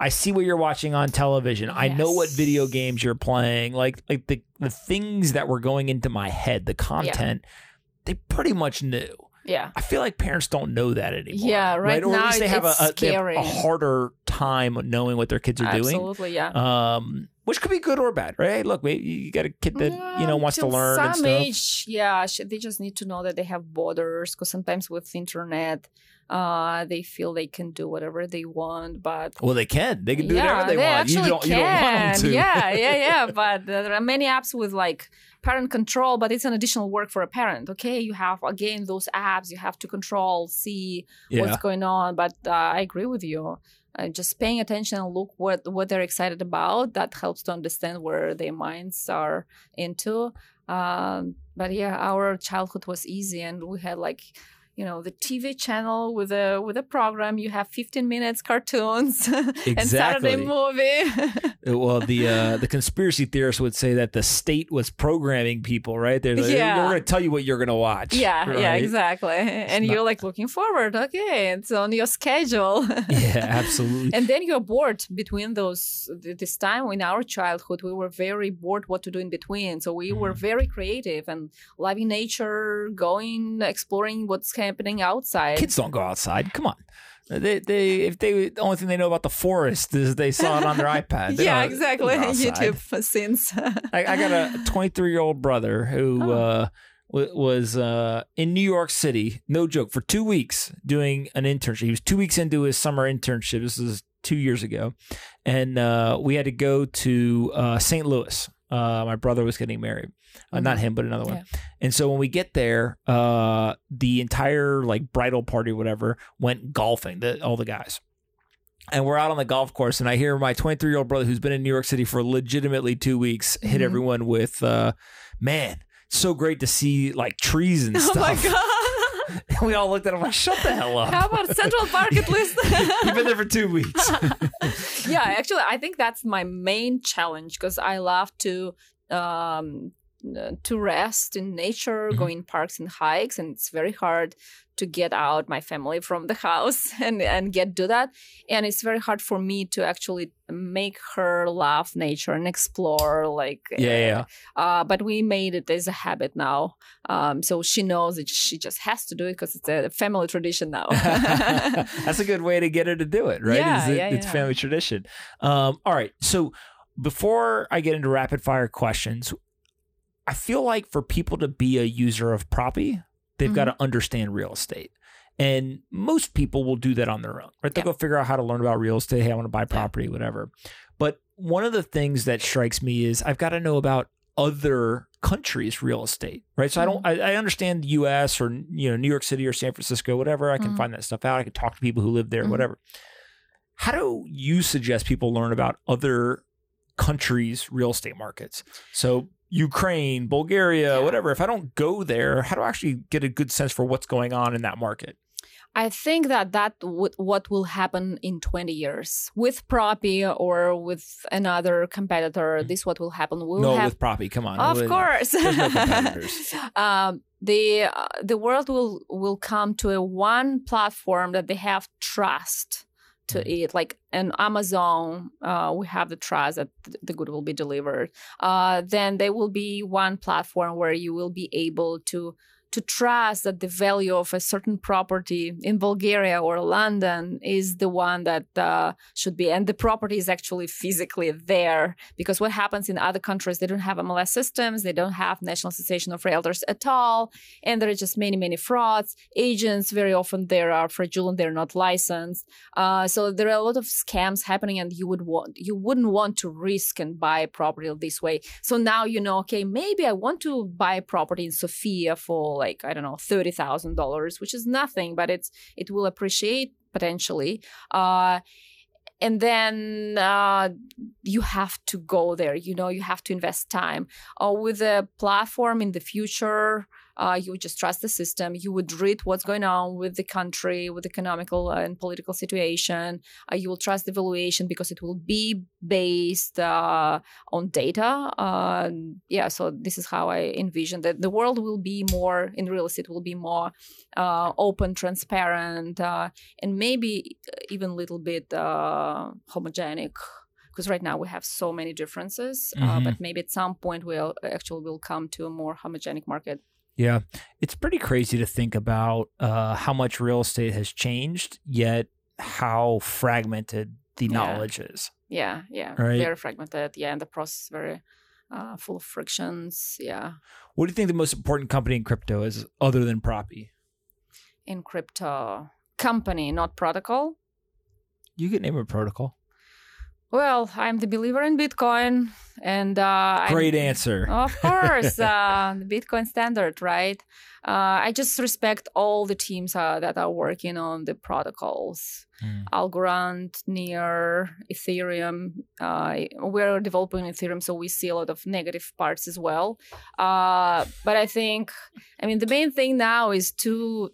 I see what you're watching on television. I know what video games you're playing. Like like the the things that were going into my head, the content, they pretty much knew. yeah. I feel like parents don't know that anymore. Yeah, right Or at least they have, a, a, they have a harder time knowing what their kids are doing. Absolutely, yeah. Um, which could be good or bad, right? Look, you got a kid that you know wants to learn and some stuff. age, yeah, they just need to know that they have borders because sometimes with internet, uh, they feel they can do whatever they want, but Well, they can. They can do yeah, whatever they, they want. actually You don't. can. You don't want them to. Yeah, yeah, [laughs] yeah. But there are many apps with like parent control, but it's an additional work for a parent. Okay, you have again those apps you have to control, see yeah. what's going on. But uh, I agree with you. Uh, just paying attention and look what what they're excited about. That helps to understand where their minds are into. Um, but yeah, our childhood was easy, and we had like you know the TV channel with a with a program. You have 15 minutes cartoons [laughs] and Saturday movie. [laughs] well, the uh, the conspiracy theorists would say that the state was programming people, right? They're like, Yeah. we're going to tell you what you're going to watch. yeah, yeah, right? exactly. And not- you're like looking forward. Okay, it's on your schedule. [laughs] Yeah, absolutely. and then you're bored between those this time in our childhood we were very bored what to do in between so we were Mhm. very creative and loving nature going exploring what's happening outside Kids don't go outside. Come on. They, they, if they, the only thing they know about the forest is they saw it on their [laughs] iPad. They yeah exactly they don't go [laughs] outside. youtube scenes [laughs] I, I got a 23 year old brother who Oh. uh, w- was uh, in New York City, no joke, for two weeks doing an internship. He was two weeks into his summer internship. This is two years ago. And uh, we had to go to uh, St. Louis. Uh, my brother was getting married. Uh, Not him, but another one. Yeah. And so when we get there, uh, the entire like bridal party, whatever, went golfing. The, all the guys. And we're out on the golf course, and I hear my 23 year old brother, who's been in New York City for legitimately two weeks, hit Mhm. everyone with, uh, "Man, so great to see like trees and [laughs] oh stuff." my god [laughs] And we all looked at him like, "Shut the hell up!" how about central park at least [laughs] You've been there for two weeks. yeah, actually, I think that's my main challenge because I love to um, uh, to rest in nature, Mhm. go in parks and hikes, and it's very hard to get out my family [laughs] from the house and and get do that. And it's very hard for me to actually make her love nature and explore. Like Yeah, yeah. Uh, but we made it as a habit now, um, so she knows that she just has to do it because it's a family tradition now. [laughs] [laughs] That's a good way to get her to do it, right? Yeah, it- yeah, it's yeah. family tradition. Um, all right. So before I get into rapid fire questions, I feel like for people to be a user of Propy, they've got to Mm-hmm. understand real estate. And most people will do that on their own, right? They'll Yeah. go figure out how to learn about real estate. Hey, I want to buy property, whatever. But one of the things that strikes me is I've got to know about other countries' real estate, right? So I don't, Mm-hmm. I, I understand the U.S. or you know New York City or San Francisco, whatever. I can Mhm. find that stuff out. I can talk to people who live there, Mhm. whatever. How do you suggest people learn about other countries' real estate markets? So Ukraine, Bulgaria, Yeah. whatever. If I don't go there, how do I actually get a good sense for what's going on in that market? I think that that would what will happen in 20 years with Propy or with another competitor. This what will happen. We'll no, have with Propy. Come on. of course no [laughs] um, the uh, the world will will come to a one platform that they have trust to eat. like in amazon uh, we have the trust that the good will be delivered uh, then there will be one platform where you will be able to to trust that the value of a certain property in Bulgaria or London is the one that uh, should be, and the property is actually physically there. Because what happens in other countries, they don't have MLS systems, they don't have National Association of Realtors at all, and there are just many, many frauds. Agents very often they are fraudulent, they're not licensed. Uh, so there are a lot of scams happening, and you would want you wouldn't want to risk and buy a property this way. So now you know, okay, maybe I want to buy a property in Sofia for like I don't know thirty thousand dollars, which is nothing, but it's it will appreciate potentially. Uh, and then uh, you have to go there. You know, you have to invest time. Uh, with a platform in the future, uh, you would just trust the system. You would read what's going on with the country, with the economical and political situation. Uh, you will trust the valuation because it will be based uh, on data. Uh, yeah, so this is how I envision that the world will be more in real estate will be more uh, open, transparent, uh, and maybe even a little bit uh, homogenic. Because right now we have so many differences, uh, Mhm. but maybe at some point we'll actually will come to a more homogenic market. Yeah, it's pretty crazy to think about uh, how much real estate has changed, yet how fragmented the Yeah. knowledge is. Yeah, yeah, Right. very fragmented. Yeah, and the process is very uh, full of frictions. Yeah, What do you think the most important company in crypto is, other than Propy? in crypto company, not protocol. You could name a protocol. Well, I'm the believer in Bitcoin, and uh, I'm- Great answer. Of course, [laughs] uh, the Bitcoin standard, right? Uh, I just respect all the teams uh, that are working on the protocols. Mm. Algorand, Near, Ethereum. Uh, we're developing Ethereum, so we see a lot of negative parts as well. Uh, but I think, I mean, the main thing now is to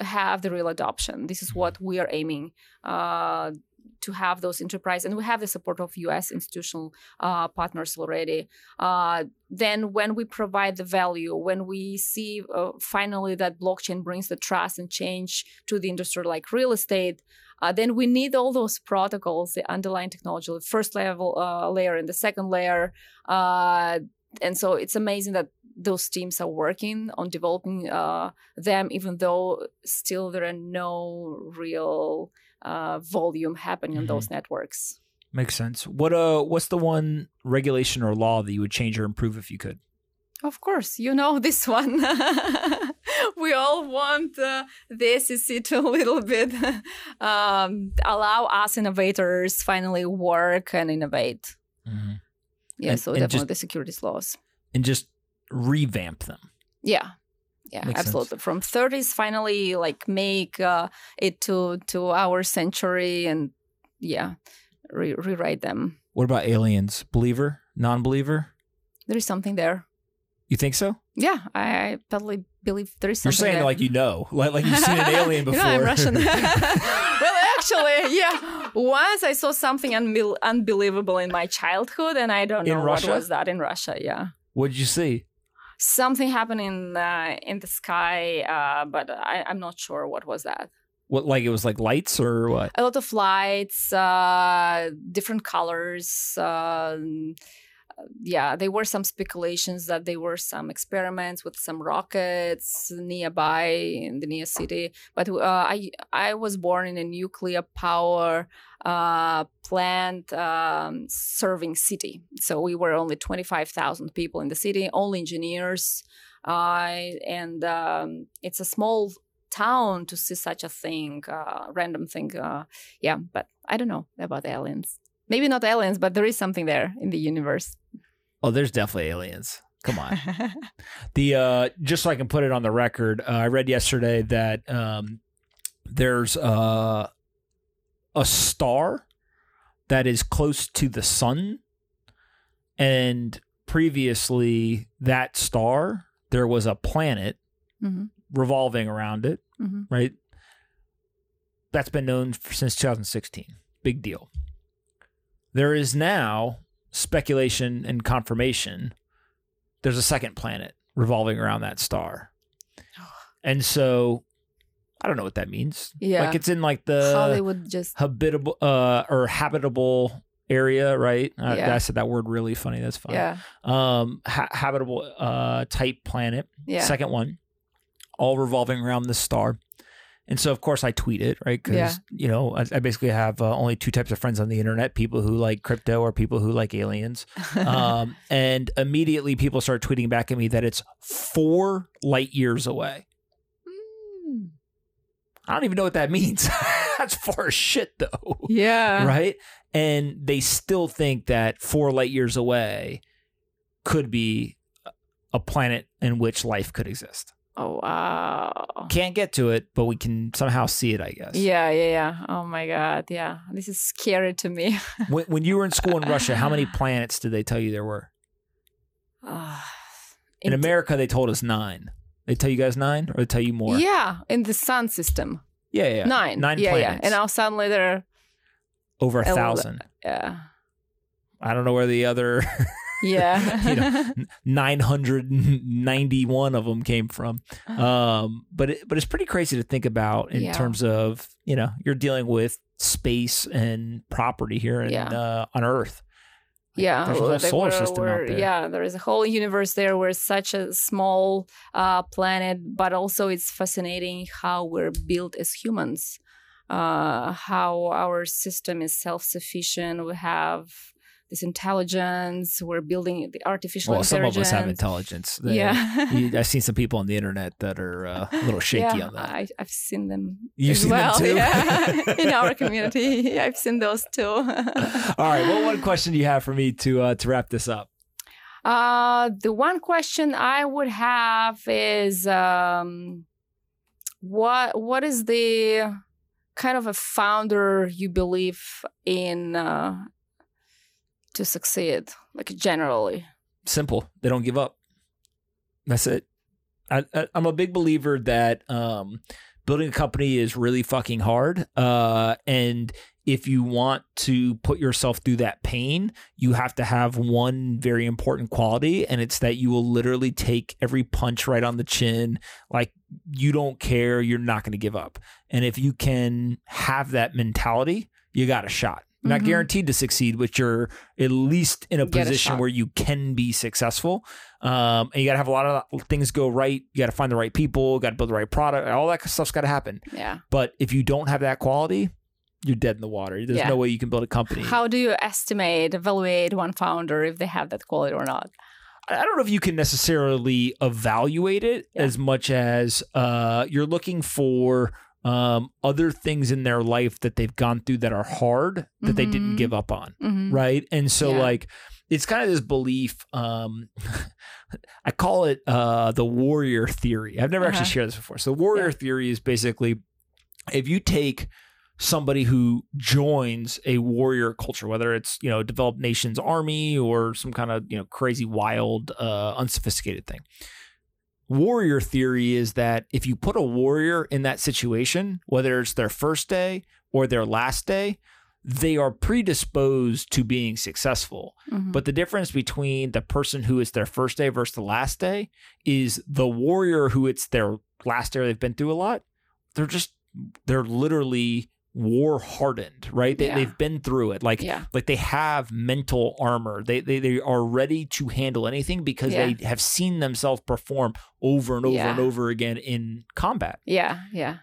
have the real adoption. This is what we are aiming. Uh, to have those enterprise and we have the support of us institutional uh, partners already. Uh, then when we provide the value when we see uh, finally that blockchain brings the trust and change to the industry like real estate uh, then we need all those protocols the underlying technology the first level uh, layer and the second layer. Uh, and so it's amazing that those teams are working on developing them even though still there are no real uh, volume happening on Mhm. those networks Makes sense. What uh, what's the one regulation or law that you would change or improve if you could? Of course, you know [laughs] this one. [laughs] we all want uh, the SEC to a little bit [laughs] um, allow us innovators finally work and innovate. Yeah, And- so and definitely just- the securities laws. And just revamp them. Yeah. Yeah, Makes sense. absolutely. From 30s, finally, like make uh, it to to our century, and yeah, re- rewrite them. What about aliens? Believer? Non-believer? There is something there. You think so? Yeah, I, I totally believe there is something You're saying there. like you know, [laughs] like like you've seen an alien [laughs] You before. know, I'm Russian. [laughs] well, actually, yeah. Once I saw something unbe- unbelievable in my childhood, and I don't know what was that in Russia. Yeah, What did you see? Something happened in uh, in the sky, uh, but I, I'm not sure what was that. What like it was like lights or what? A lot of lights, uh, different colors. um yeah, there were some speculations that there were some experiments with some rockets nearby in the near city. But uh, I I was born in a nuclear power uh, plant um, serving city, so we were only twenty five thousand people in the city, only engineers, uh, and um, it's a small town to see such a thing, uh, random thing. Uh, yeah, but I don't know about aliens. Maybe not aliens, but there is something there in the universe. Oh, there's definitely aliens. Come on. [laughs] the uh just so I can put it on the record, uh, I read yesterday that um there's uh a star that is close to the sun and previously that star there was a planet Mhm. revolving around it, Mhm. right? That's been known since 2016. Big deal. There is now speculation and confirmation there's a second planet revolving around that star. [sighs] And so I don't know what that means. Yeah. Like it's in like the Hollywood just habitable uh or habitable area, right? Uh, Yeah. I said that word really funny. That's fine. yeah Um ha- habitable uh type planet. yeah Second one, all revolving around this star. And so, of course, I tweet it, right? Because, Yeah. you know, I, I basically have uh, only two types of friends on the internet people who like crypto or people who like aliens. [laughs] Um, and immediately people start tweeting back at me that it's four light years away. Mm. I don't even know what that means. [laughs] That's far as shit, though. yeah right? And they still think that four light years away could be a planet in which life could exist. Oh wow Can't get to it, but we can somehow see it, I guess. yeah yeah yeah oh my god yeah this is scary to me [laughs] When, when you were in school in Russia, how many planets did they tell you there were? Ah, [sighs] In it- America, they told us nine. They tell you guys nine, or they tell you more? yeah in the sun system yeah, yeah. nine nine yeah planets. yeah and now suddenly there are over a thousand. yeah I don't know where the other [laughs] yeah [laughs] You know, [laughs] 991 of them came from. Um, but it, but it's pretty crazy to think about in Yeah. terms of you know you're dealing with space and property here in, Yeah. uh, on Earth. yeah There's a whole solar were- system out there. yeah there is a whole universe there where it's such a small uh, planet but also it's fascinating how we're built as humans uh, how our system is self-sufficient we have this intelligence we're building the artificial intelligence. Well, some of us have intelligence. They- yeah you- [laughs] I've seen some people on the internet that are uh, a little shaky yeah, on that. I, I've seen them You've seen them too? Yeah, [laughs] [laughs] in our community, I've seen those too. All right, what one question do you have for me to uh, to wrap this up? Uh, the one question I would have is um, what what is the kind of a founder you believe in uh, to succeed, like generally? simple. They don't give up. That's it. I, I'm a big believer that um, building a company is really fucking hard. Uh, and if you want to put yourself through that pain, you have to have one very important quality, and it's that you will literally take every punch right on the chin. Like you don't care. You're not going to give up. And if you can have that mentality, you got a shot. Not Mhm. guaranteed to succeed, but you're at least in a Get position shot. where you can be successful. Um, and you got to have a lot of things go right. You got to find the right people, got to build the right product. All that stuff's got to happen. Yeah. But if you don't have that quality, you're dead in the water. There's Yeah. no way you can build a company. How do you estimate, evaluate one founder if they have that quality or not? I don't know if you can necessarily evaluate it Yeah. as much as uh, you're looking for um, other things in their life that they've gone through that are hard that they didn't Mhm. give up on. Mhm. right and so Yeah. like it's kind of this belief um [laughs] i call it uh the warrior theory i've never actually Uh-huh. shared this before so the warrior theory is basically if you take somebody who joins a warrior culture whether it's you know developed nations army or some kind of you know crazy wild uh unsophisticated thing warrior theory is that if you put a warrior in that situation whether it's their first day or their last day, they are predisposed to being successful. Mhm. But the difference between the person who it's their first day versus the last day is the warrior who it's their last day they've been through a lot. They're just they're literally war hardened, right? They, Yeah. They've been through it. Like yeah. like they have mental armor. They they, they are ready to handle anything because Yeah. they have seen themselves perform over and over and over again in combat. Yeah. Yeah.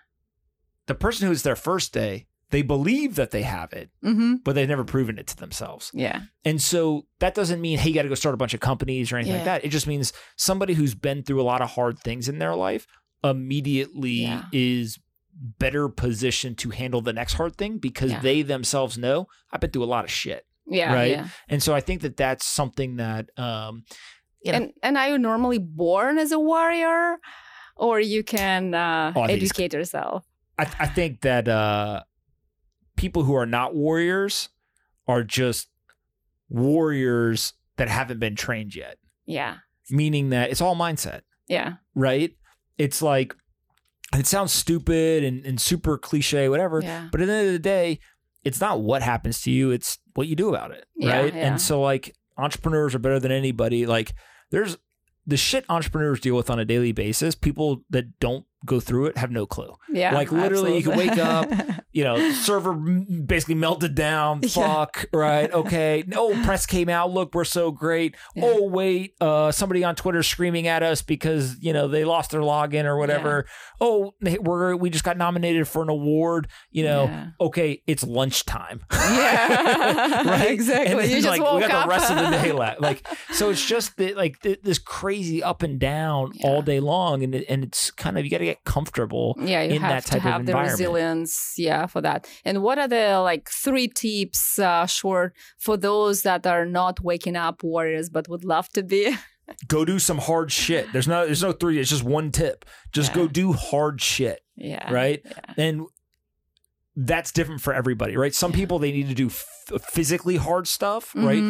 The person who's their first day, they believe that they have it, Mm-hmm. but they've never proven it to themselves. Yeah. And so that doesn't mean, hey, you got to go start a bunch of companies or anything like that. It just means somebody who's been through a lot of hard things in their life immediately is better positioned to handle the next hard thing because Yeah. they themselves know I've been through a lot of shit. Yeah. Right? Yeah. And so I think that that's something that, um, you know, And and are you normally born as a warrior, or you can uh, Oh, I think it's- educate yourself? I, I think that uh, people who are not warriors are just warriors that haven't been trained yet, Yeah. meaning that it's all mindset. Yeah. right? It's like it sounds stupid and, and super cliche, whatever. Yeah. But at the end of the day, it's not what happens to you, it's what you do about it. Right. yeah. And so like entrepreneurs are better than anybody. Like there's the shit entrepreneurs deal with on a daily basis, people that don't go through it have no clue. Yeah. Like, literally, you can wake absolutely. [laughs] You know, server basically melted down. [laughs] Yeah. Fuck, right? Okay. No, press came out. Look, we're so great. Yeah. Oh, wait. Uh, somebody on Twitter screaming at us because you know they lost their login or whatever. Oh, we're we just got nominated for an award. You know, Yeah. okay, it's lunchtime. [laughs] Yeah. [laughs] right? Exactly. And then, You just like, we got up. the rest of the day left. Like, so it's just that, like th- this crazy up and down Yeah. all day long, and it, and it's kind of you got to get comfortable. yeah you in have that to type of have the environment. resilience yeah for that and what are the like three tips uh short for those that are not waking up warriors but would love to be [laughs] Go do some hard shit. There's no there's no three. It's just one tip. Just Yeah. go do hard shit. yeah right? yeah. And that's different for everybody, right? Some Yeah. people they need to do f- physically hard stuff, right?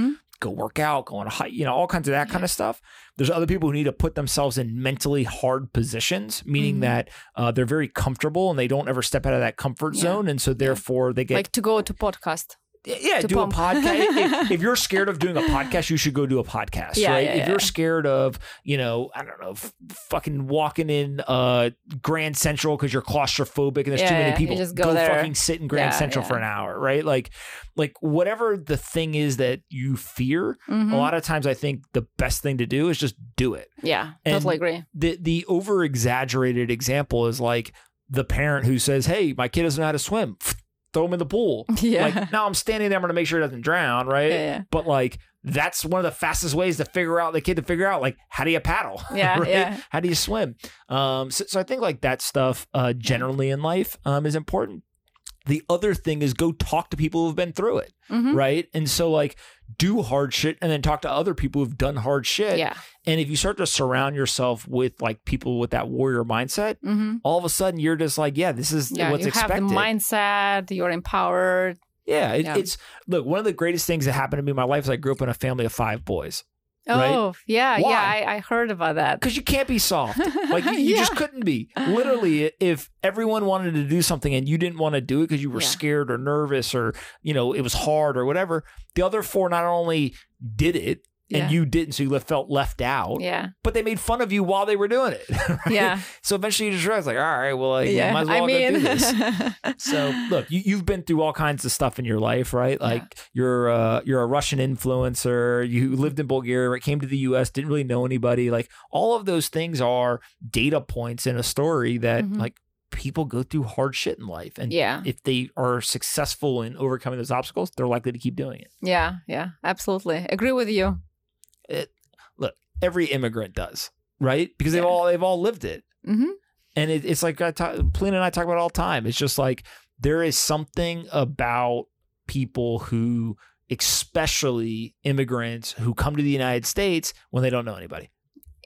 Go work out, go on a hike, you know, all kinds of that kind of stuff. There's other people who need to put themselves in mentally hard positions, meaning Mhm. that uh, they're very comfortable and they don't ever step out of that comfort Yeah. zone, and so therefore they get like to go to podcast yeah, do pump. a podcast. if, [laughs] if you're scared of doing a podcast, you should go do a podcast, Yeah, right? yeah, if yeah. you're scared of, you know, I don't know, f- fucking walking in uh Grand Central because you're claustrophobic and there's too many people, go there. fucking sit in Grand Central for an hour, right? Like, like whatever the thing is that you fear, Mhm. a lot of times I think the best thing to do is just do it. yeah And- totally agree The the over exaggerated example is like the parent who says, "Hey, my kid doesn't know how to swim." [laughs] Throw him in the pool. [laughs] yeah Like now I'm standing there, I'm gonna make sure he doesn't drown, right? yeah, yeah. But like that's one of the fastest ways to figure out the kid to figure out like how do you paddle? [laughs] Yeah, right? yeah. How do you swim? Um, so, so I think like that stuff uh, generally in life um, is important. The other thing is go talk to people who've been through it, Mhm. right? And so like do hard shit and then talk to other people who've done hard shit. yeah And if you start to surround yourself with like people with that warrior mindset, hmm all of a sudden you're just like, yeah, this is yeah what's you expected. have the mindset you're empowered Yeah, it, Yeah. it's look. One of the greatest things that happened to me in my life is I grew up in a family of five boys. Right? oh yeah Why? yeah I, I heard about that Because you can't be soft. Like you, [laughs] you just couldn't be. Literally, if everyone wanted to do something and you didn't want to do it because you were Yeah. scared or nervous or you know it was hard or whatever, the other four not only did it and you didn't, so you felt left out. yeah But they made fun of you while they were doing it. [laughs] right? yeah So eventually you just realize, like, all right, well, like, yeah might as well i go do mean this. [laughs] So look, you, you've been through all kinds of stuff in your life, right? Yeah. Like you're uh, you're a Russian influencer. You lived in Bulgaria, right? came to the U.S., didn't really know anybody. Like all of those things are data points in a story that Mhm. like people go through hard shit in life, and yeah if they are successful in overcoming those obstacles, they're likely to keep doing it. yeah yeah absolutely agree with you It, look, every immigrant does, right? Because they've Yeah. all they've all lived it. hmm And it, it's like I talk, Polina and I talk about it all the time. It's just like there is something about people who, especially immigrants who come to the United States when they don't know anybody.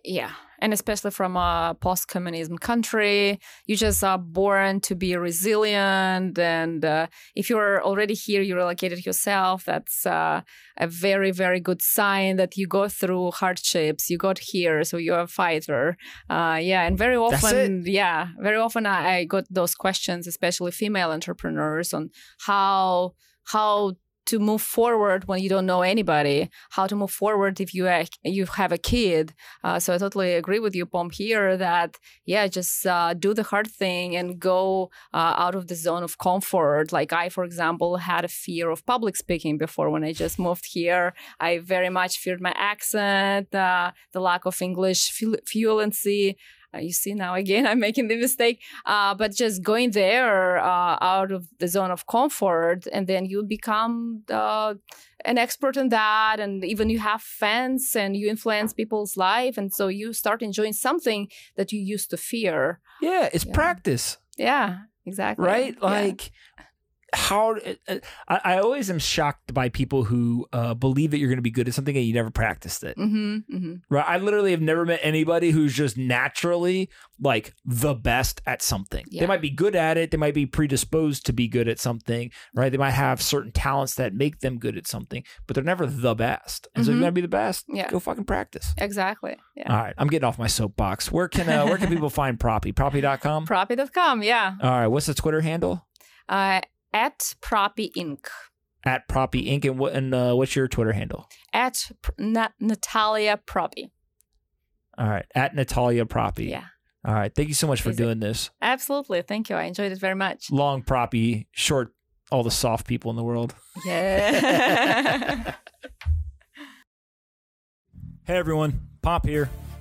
Yeah. And especially from a post communism country, you just are born to be resilient. And uh, if you're already here, you relocated yourself, that's uh, a very, very good sign that you go through hardships. You got here, so you're a fighter. Uh, yeah. And very often, yeah, very often I, I got those questions, especially female entrepreneurs, on how how to move forward when you don't know anybody, how to move forward if you you have a kid. Uh, so I totally agree with you, Pomp, here that yeah, just uh, do the hard thing and go uh, out of the zone of comfort. Like I, for example, had a fear of public speaking before when I just moved here. I very much feared my accent, uh, the lack of English fluency. Uh, you see now again [laughs] i'm making the mistake. Uh, but just going there uh, out of the zone of comfort and then you become uh, an expert in that and even you have fans and you influence people's life and so you start enjoying something that you used to fear. Yeah it's yeah. practice. Yeah exactly. Right? Like yeah how uh, uh, I, I, always am shocked by people who uh, believe that you're going to be good at something and you never practiced it. Mm-hmm, mm-hmm. Right? I literally have never met anybody who's just naturally like the best at something. Yeah. They might be good at it. They might be predisposed to be good at something. Right? They might have certain talents that make them good at something, but they're never the best. And mm-hmm. so you got to be the best. Yeah. Go fucking practice. Exactly. Yeah. All right. I'm getting off my soapbox. Where can uh, where can people [laughs] find Propy? Propy.com. Propy.com. Yeah. All right. What's the Twitter handle? Uh, at Propy Inc. At Propy Inc. And what and uh, what's your Twitter handle? At Na- Natalia Propy. All right, at Natalia Propy. Yeah. All right. Thank you so much for Easy. doing this. Absolutely. Thank you. I enjoyed it very much. Long Propy, short all the soft people in the world. Yeah. [laughs] hey everyone, Pomp here.